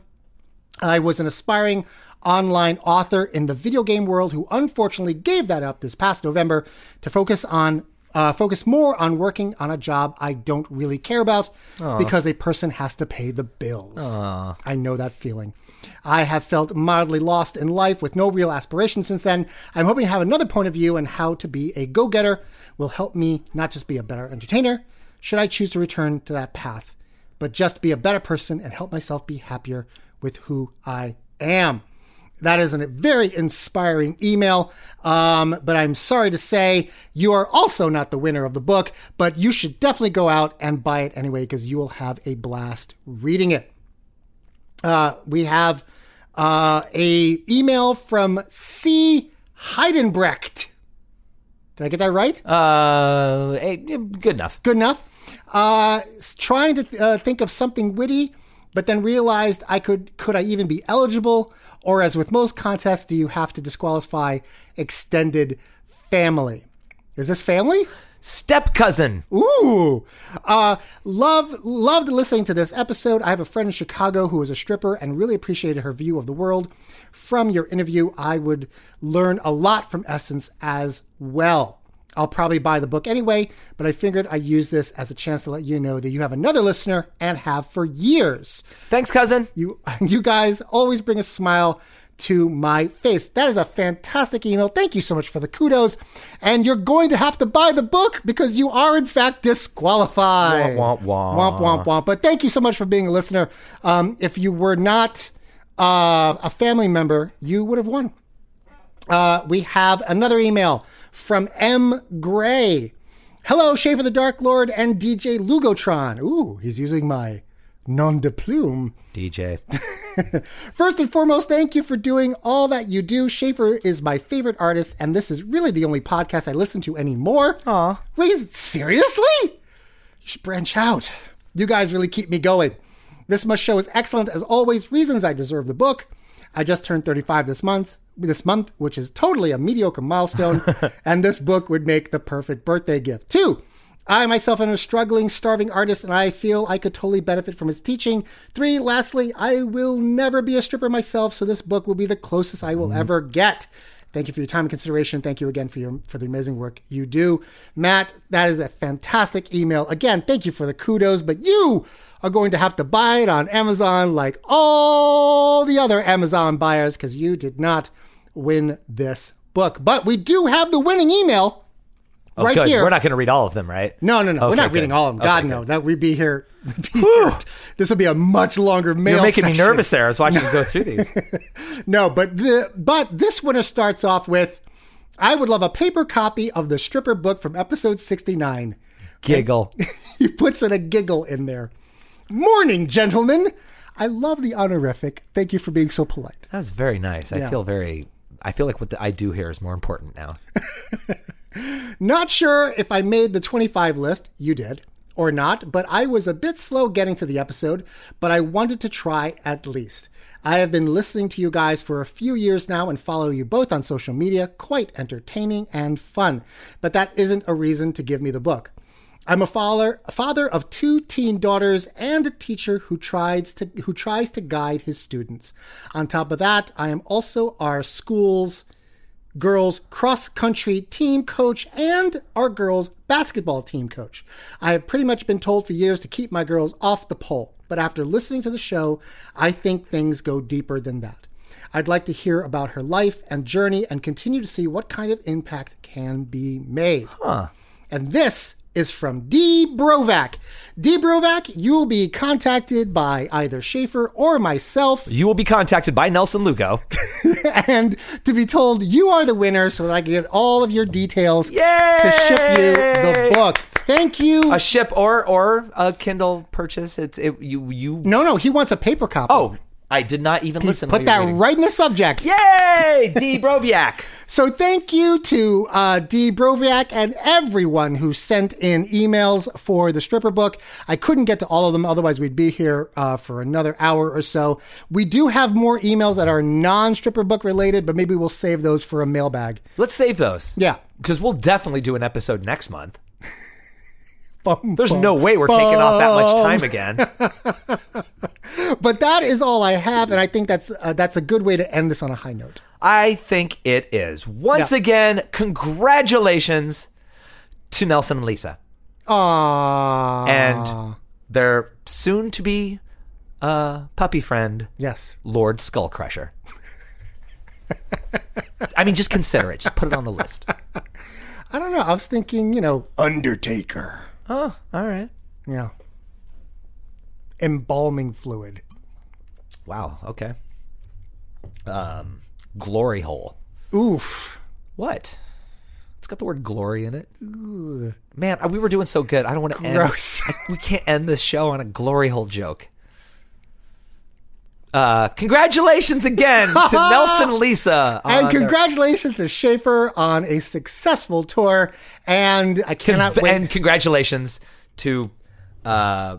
I was an aspiring online author in the video game world who unfortunately gave that up this past November to focus on uh, focus more on working on a job I don't really care about because a person has to pay the bills. I know that feeling. I have felt mildly lost in life with no real aspiration since then. I'm hoping to have another point of view and how to be a go-getter will help me not just be a better entertainer, should I choose to return to that path, but just be a better person and help myself be happier with who I am. That is a very inspiring email. Um, but I'm sorry to say you are also not the winner of the book, but you should definitely go out and buy it anyway because you will have a blast reading it. Uh, we have uh, a email from C. Heidenbrecht. Did I get that right? Uh, eh, good enough. Good enough. Uh, trying to uh, think of something witty, but then realized I could could I even be eligible? Or as with most contests, do you have to disqualify extended family? Is this family? Step cousin. Ooh, uh, love loved listening to this episode. I have a friend in Chicago who is a stripper and really appreciated her view of the world. From your interview, I would learn a lot from Essence as well. I'll probably buy the book anyway, but I figured I'd use this as a chance to let you know that you have another listener and have for years. Thanks, cousin. You you guys always bring a smile to my face. That is a fantastic email. Thank you so much for the kudos. And you're going to have to buy the book because you are, in fact, disqualified. Womp, womp, womp. Womp, womp, womp. But thank you so much for being a listener. Um, if you were not uh, a family member, you would have won. Uh, we have another email from M. Gray. Hello, Schaefer the Dark Lord and DJ Lugotron. Ooh, he's using my nom de plume. DJ. First and foremost, thank you for doing all that you do. Schaefer is my favorite artist, and this is really the only podcast I listen to anymore. Aw. Wait, seriously? You should branch out. You guys really keep me going. This must show is excellent as always. Reasons I deserve the book. I just turned 35 this month. This month, which is totally a mediocre milestone, and this book would make the perfect birthday gift. Two, I myself am a struggling, starving artist, and I feel I could totally benefit from his teaching. Three, lastly, I will never be a stripper myself, so this book will be the closest I will mm-hmm. ever get. Thank you for your time and consideration. Thank you again for your for the amazing work you do, Matt. That is a fantastic email. Again, thank you for the kudos, but you are going to have to buy it on Amazon like all the other Amazon buyers because you did not win this book. But we do have the winning email Oh, right good. here. We're not going to read all of them, right? No, no, no. We're Okay, not reading all of them. God, Okay, no. good. That we'd be here. we'd be here. This will be a much longer mail. You're making me nervous there. I was watching you go through these. No, but the but this winner starts off with, "I would love a paper copy of the stripper book from episode sixty nine. Giggle. he puts in a giggle in there. Morning, gentlemen. I love the honorific. Thank you for being so polite. That was very nice. I Yeah. feel very. I feel like what the, I do here is more important now. Not sure if I made the 25 list, you did, or not, but I was a bit slow getting to the episode, but I wanted to try at least. I have been listening to you guys for a few years now and follow you both on social media. Quite entertaining and fun, but that isn't a reason to give me the book. I'm a father, a father of two teen daughters and a teacher who tries to who tries to guide his students. On top of that, I am also our school's girls cross country team coach and our girls basketball team coach. I have pretty much been told for years to keep my girls off the pole, but after listening to the show, I think things go deeper than that. I'd like to hear about her life and journey and continue to see what kind of impact can be made. Huh. And this is from D. Brovac. D. Brovac, you will be contacted by either Schaefer or myself You will be contacted by Nelson Lugo. and to be told you are the winner so that I can get all of your details Yay! to ship you the book. Thank you. A ship or or a Kindle purchase. It's it, you you. no, no, he wants a paper copy. Oh, I did not even He's listen. put that reading. right in the subject. Yay, D. Broviak. So thank you to uh, D. Broviak and everyone who sent in emails for the stripper book. I couldn't get to all of them, otherwise we'd be here uh, for another hour or so. We do have more emails that are non-stripper book related, but maybe we'll save those for a mailbag. Let's save those. Yeah. because we'll definitely do an episode next month. Bum, There's bum, no way we're taking off that much time again. But that is all I have, and I think that's uh, that's a good way to end this on a high note. I think it is. Once Yeah. again, congratulations to Nelson and Lisa Aww. and their soon to be uh, puppy friend, yes, Lord Skullcrusher. I mean, just consider it. Just put it on the list. I don't know. I was thinking, you know, Undertaker. Oh, all right. Yeah. Embalming fluid. Wow. Okay. Um, glory hole. Oof. What? It's got the word glory in it. Man, we were doing so good. I don't want to end. Gross. I- we can't end this show on a glory hole joke. Uh, congratulations again to Nelson Lisa. And on their- congratulations to Schaefer on a successful tour. And I cannot Conv- wait. and congratulations to uh,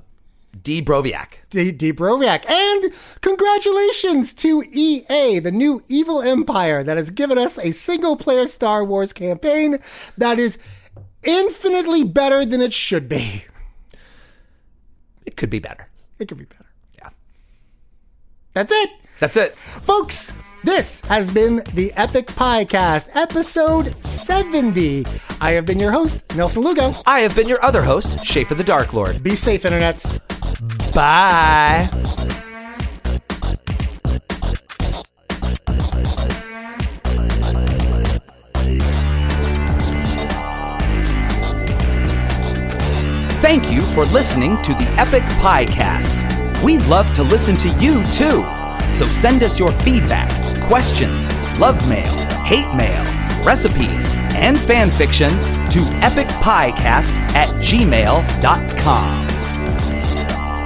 D. Broviak. D. D. Broviak. And congratulations to EA, the new evil empire that has given us a single player Star Wars campaign that is infinitely better than it should be. It could be better. It could be better. Yeah. That's it. That's it. Folks, this has been the Epic Podcast, episode 70. I have been your host, Nelson Lugo. I have been your other host, Schaefer the Dark Lord. Be safe, internets. Bye. Thank you for listening to the Epic Podcast. We'd love to listen to you too. So send us your feedback, questions, love mail, hate mail, recipes, and fan fiction to epicpiecast at gmail.com.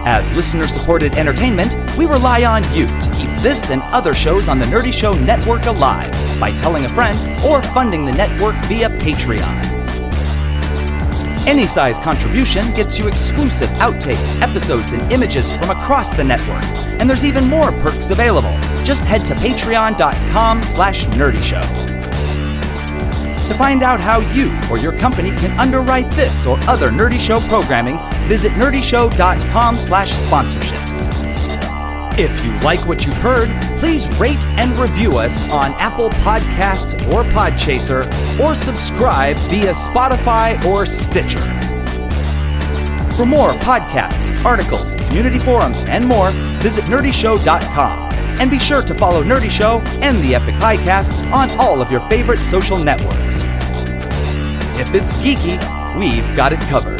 As listener supported entertainment, we rely on you to keep this and other shows on the Nerdy Show Network alive by telling a friend or funding the network via Patreon. Any size contribution gets you exclusive outtakes, episodes, and images from across the network. And there's even more perks available. Just head to patreon.com slash nerdyshow. To find out how you or your company can underwrite this or other Nerdy Show programming, visit nerdyshow.com slash sponsorships. If you like what you've heard, please rate and review us on Apple Podcasts or Podchaser, or subscribe via Spotify or Stitcher. For more podcasts, articles, community forums, and more, visit nerdyshow.com. And be sure to follow Nerdy Show and the Epic Podcast on all of your favorite social networks. If it's geeky, we've got it covered.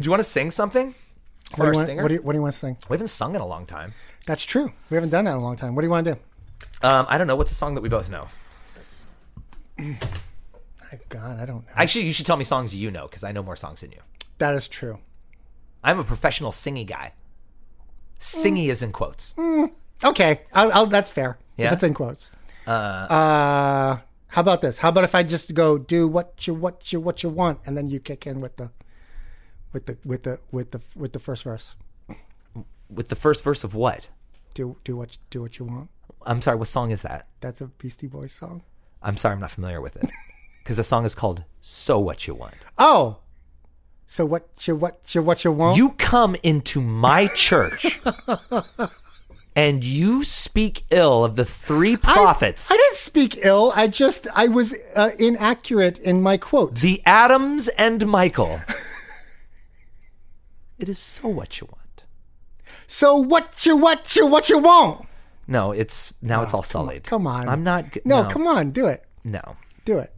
Do you want to sing something? For What do, want, what, do you, what do you want to sing? we haven't sung in a long time. That's true. We haven't done that in a long time. What do you want to do? Um, I don't know. What's a song that we both know? My God, I don't know. Actually, you should tell me songs you know because I know more songs than you. That is true. I'm a professional singy guy. Singy is in quotes. Mm, okay, I'll, I'll, that's fair. Yeah? It's in quotes. Uh, Uh, how about this? How about if I just go do what you what you what you want, and then you kick in with the with the with the with the with the first verse. with the first verse of what? Do do what do what you want. I'm sorry. What song is that? That's a Beastie Boys song. I'm sorry. I'm not familiar with it because the song is called "So What You Want." Oh, so what you what you what you want? You come into my church and you speak ill of the three prophets. I, I didn't speak ill. I just I was uh, inaccurate in my quote. The Adams and Michael. it is so what you want. So what you what you what you want? No, it's now it's all sullied. Oh, Come on. I'm not. g- No, come on, do it. No. Do it.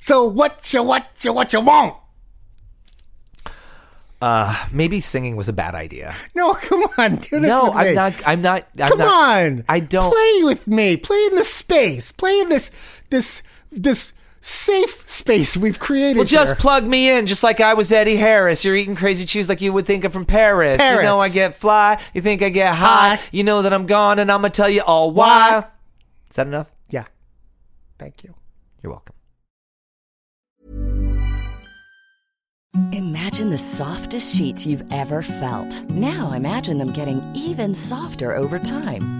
So what you what you what you want? Uh, maybe singing was a bad idea. No, come on, do this no, with I'm me. not. I'm not. I'm come not, on. I don't. play with me. Play in the space. Play in this this this safe space we've created. Well, just here. plug me in, just like I was Eddie Harris. You're eating crazy cheese like you would think I'm from Paris. Paris. You know I get fly. You think I get high. High. You know that I'm gone, and I'm gonna tell you all why. Is that enough? Yeah. Thank you. You're welcome. Imagine the softest sheets you've ever felt. Now imagine them getting even softer over time.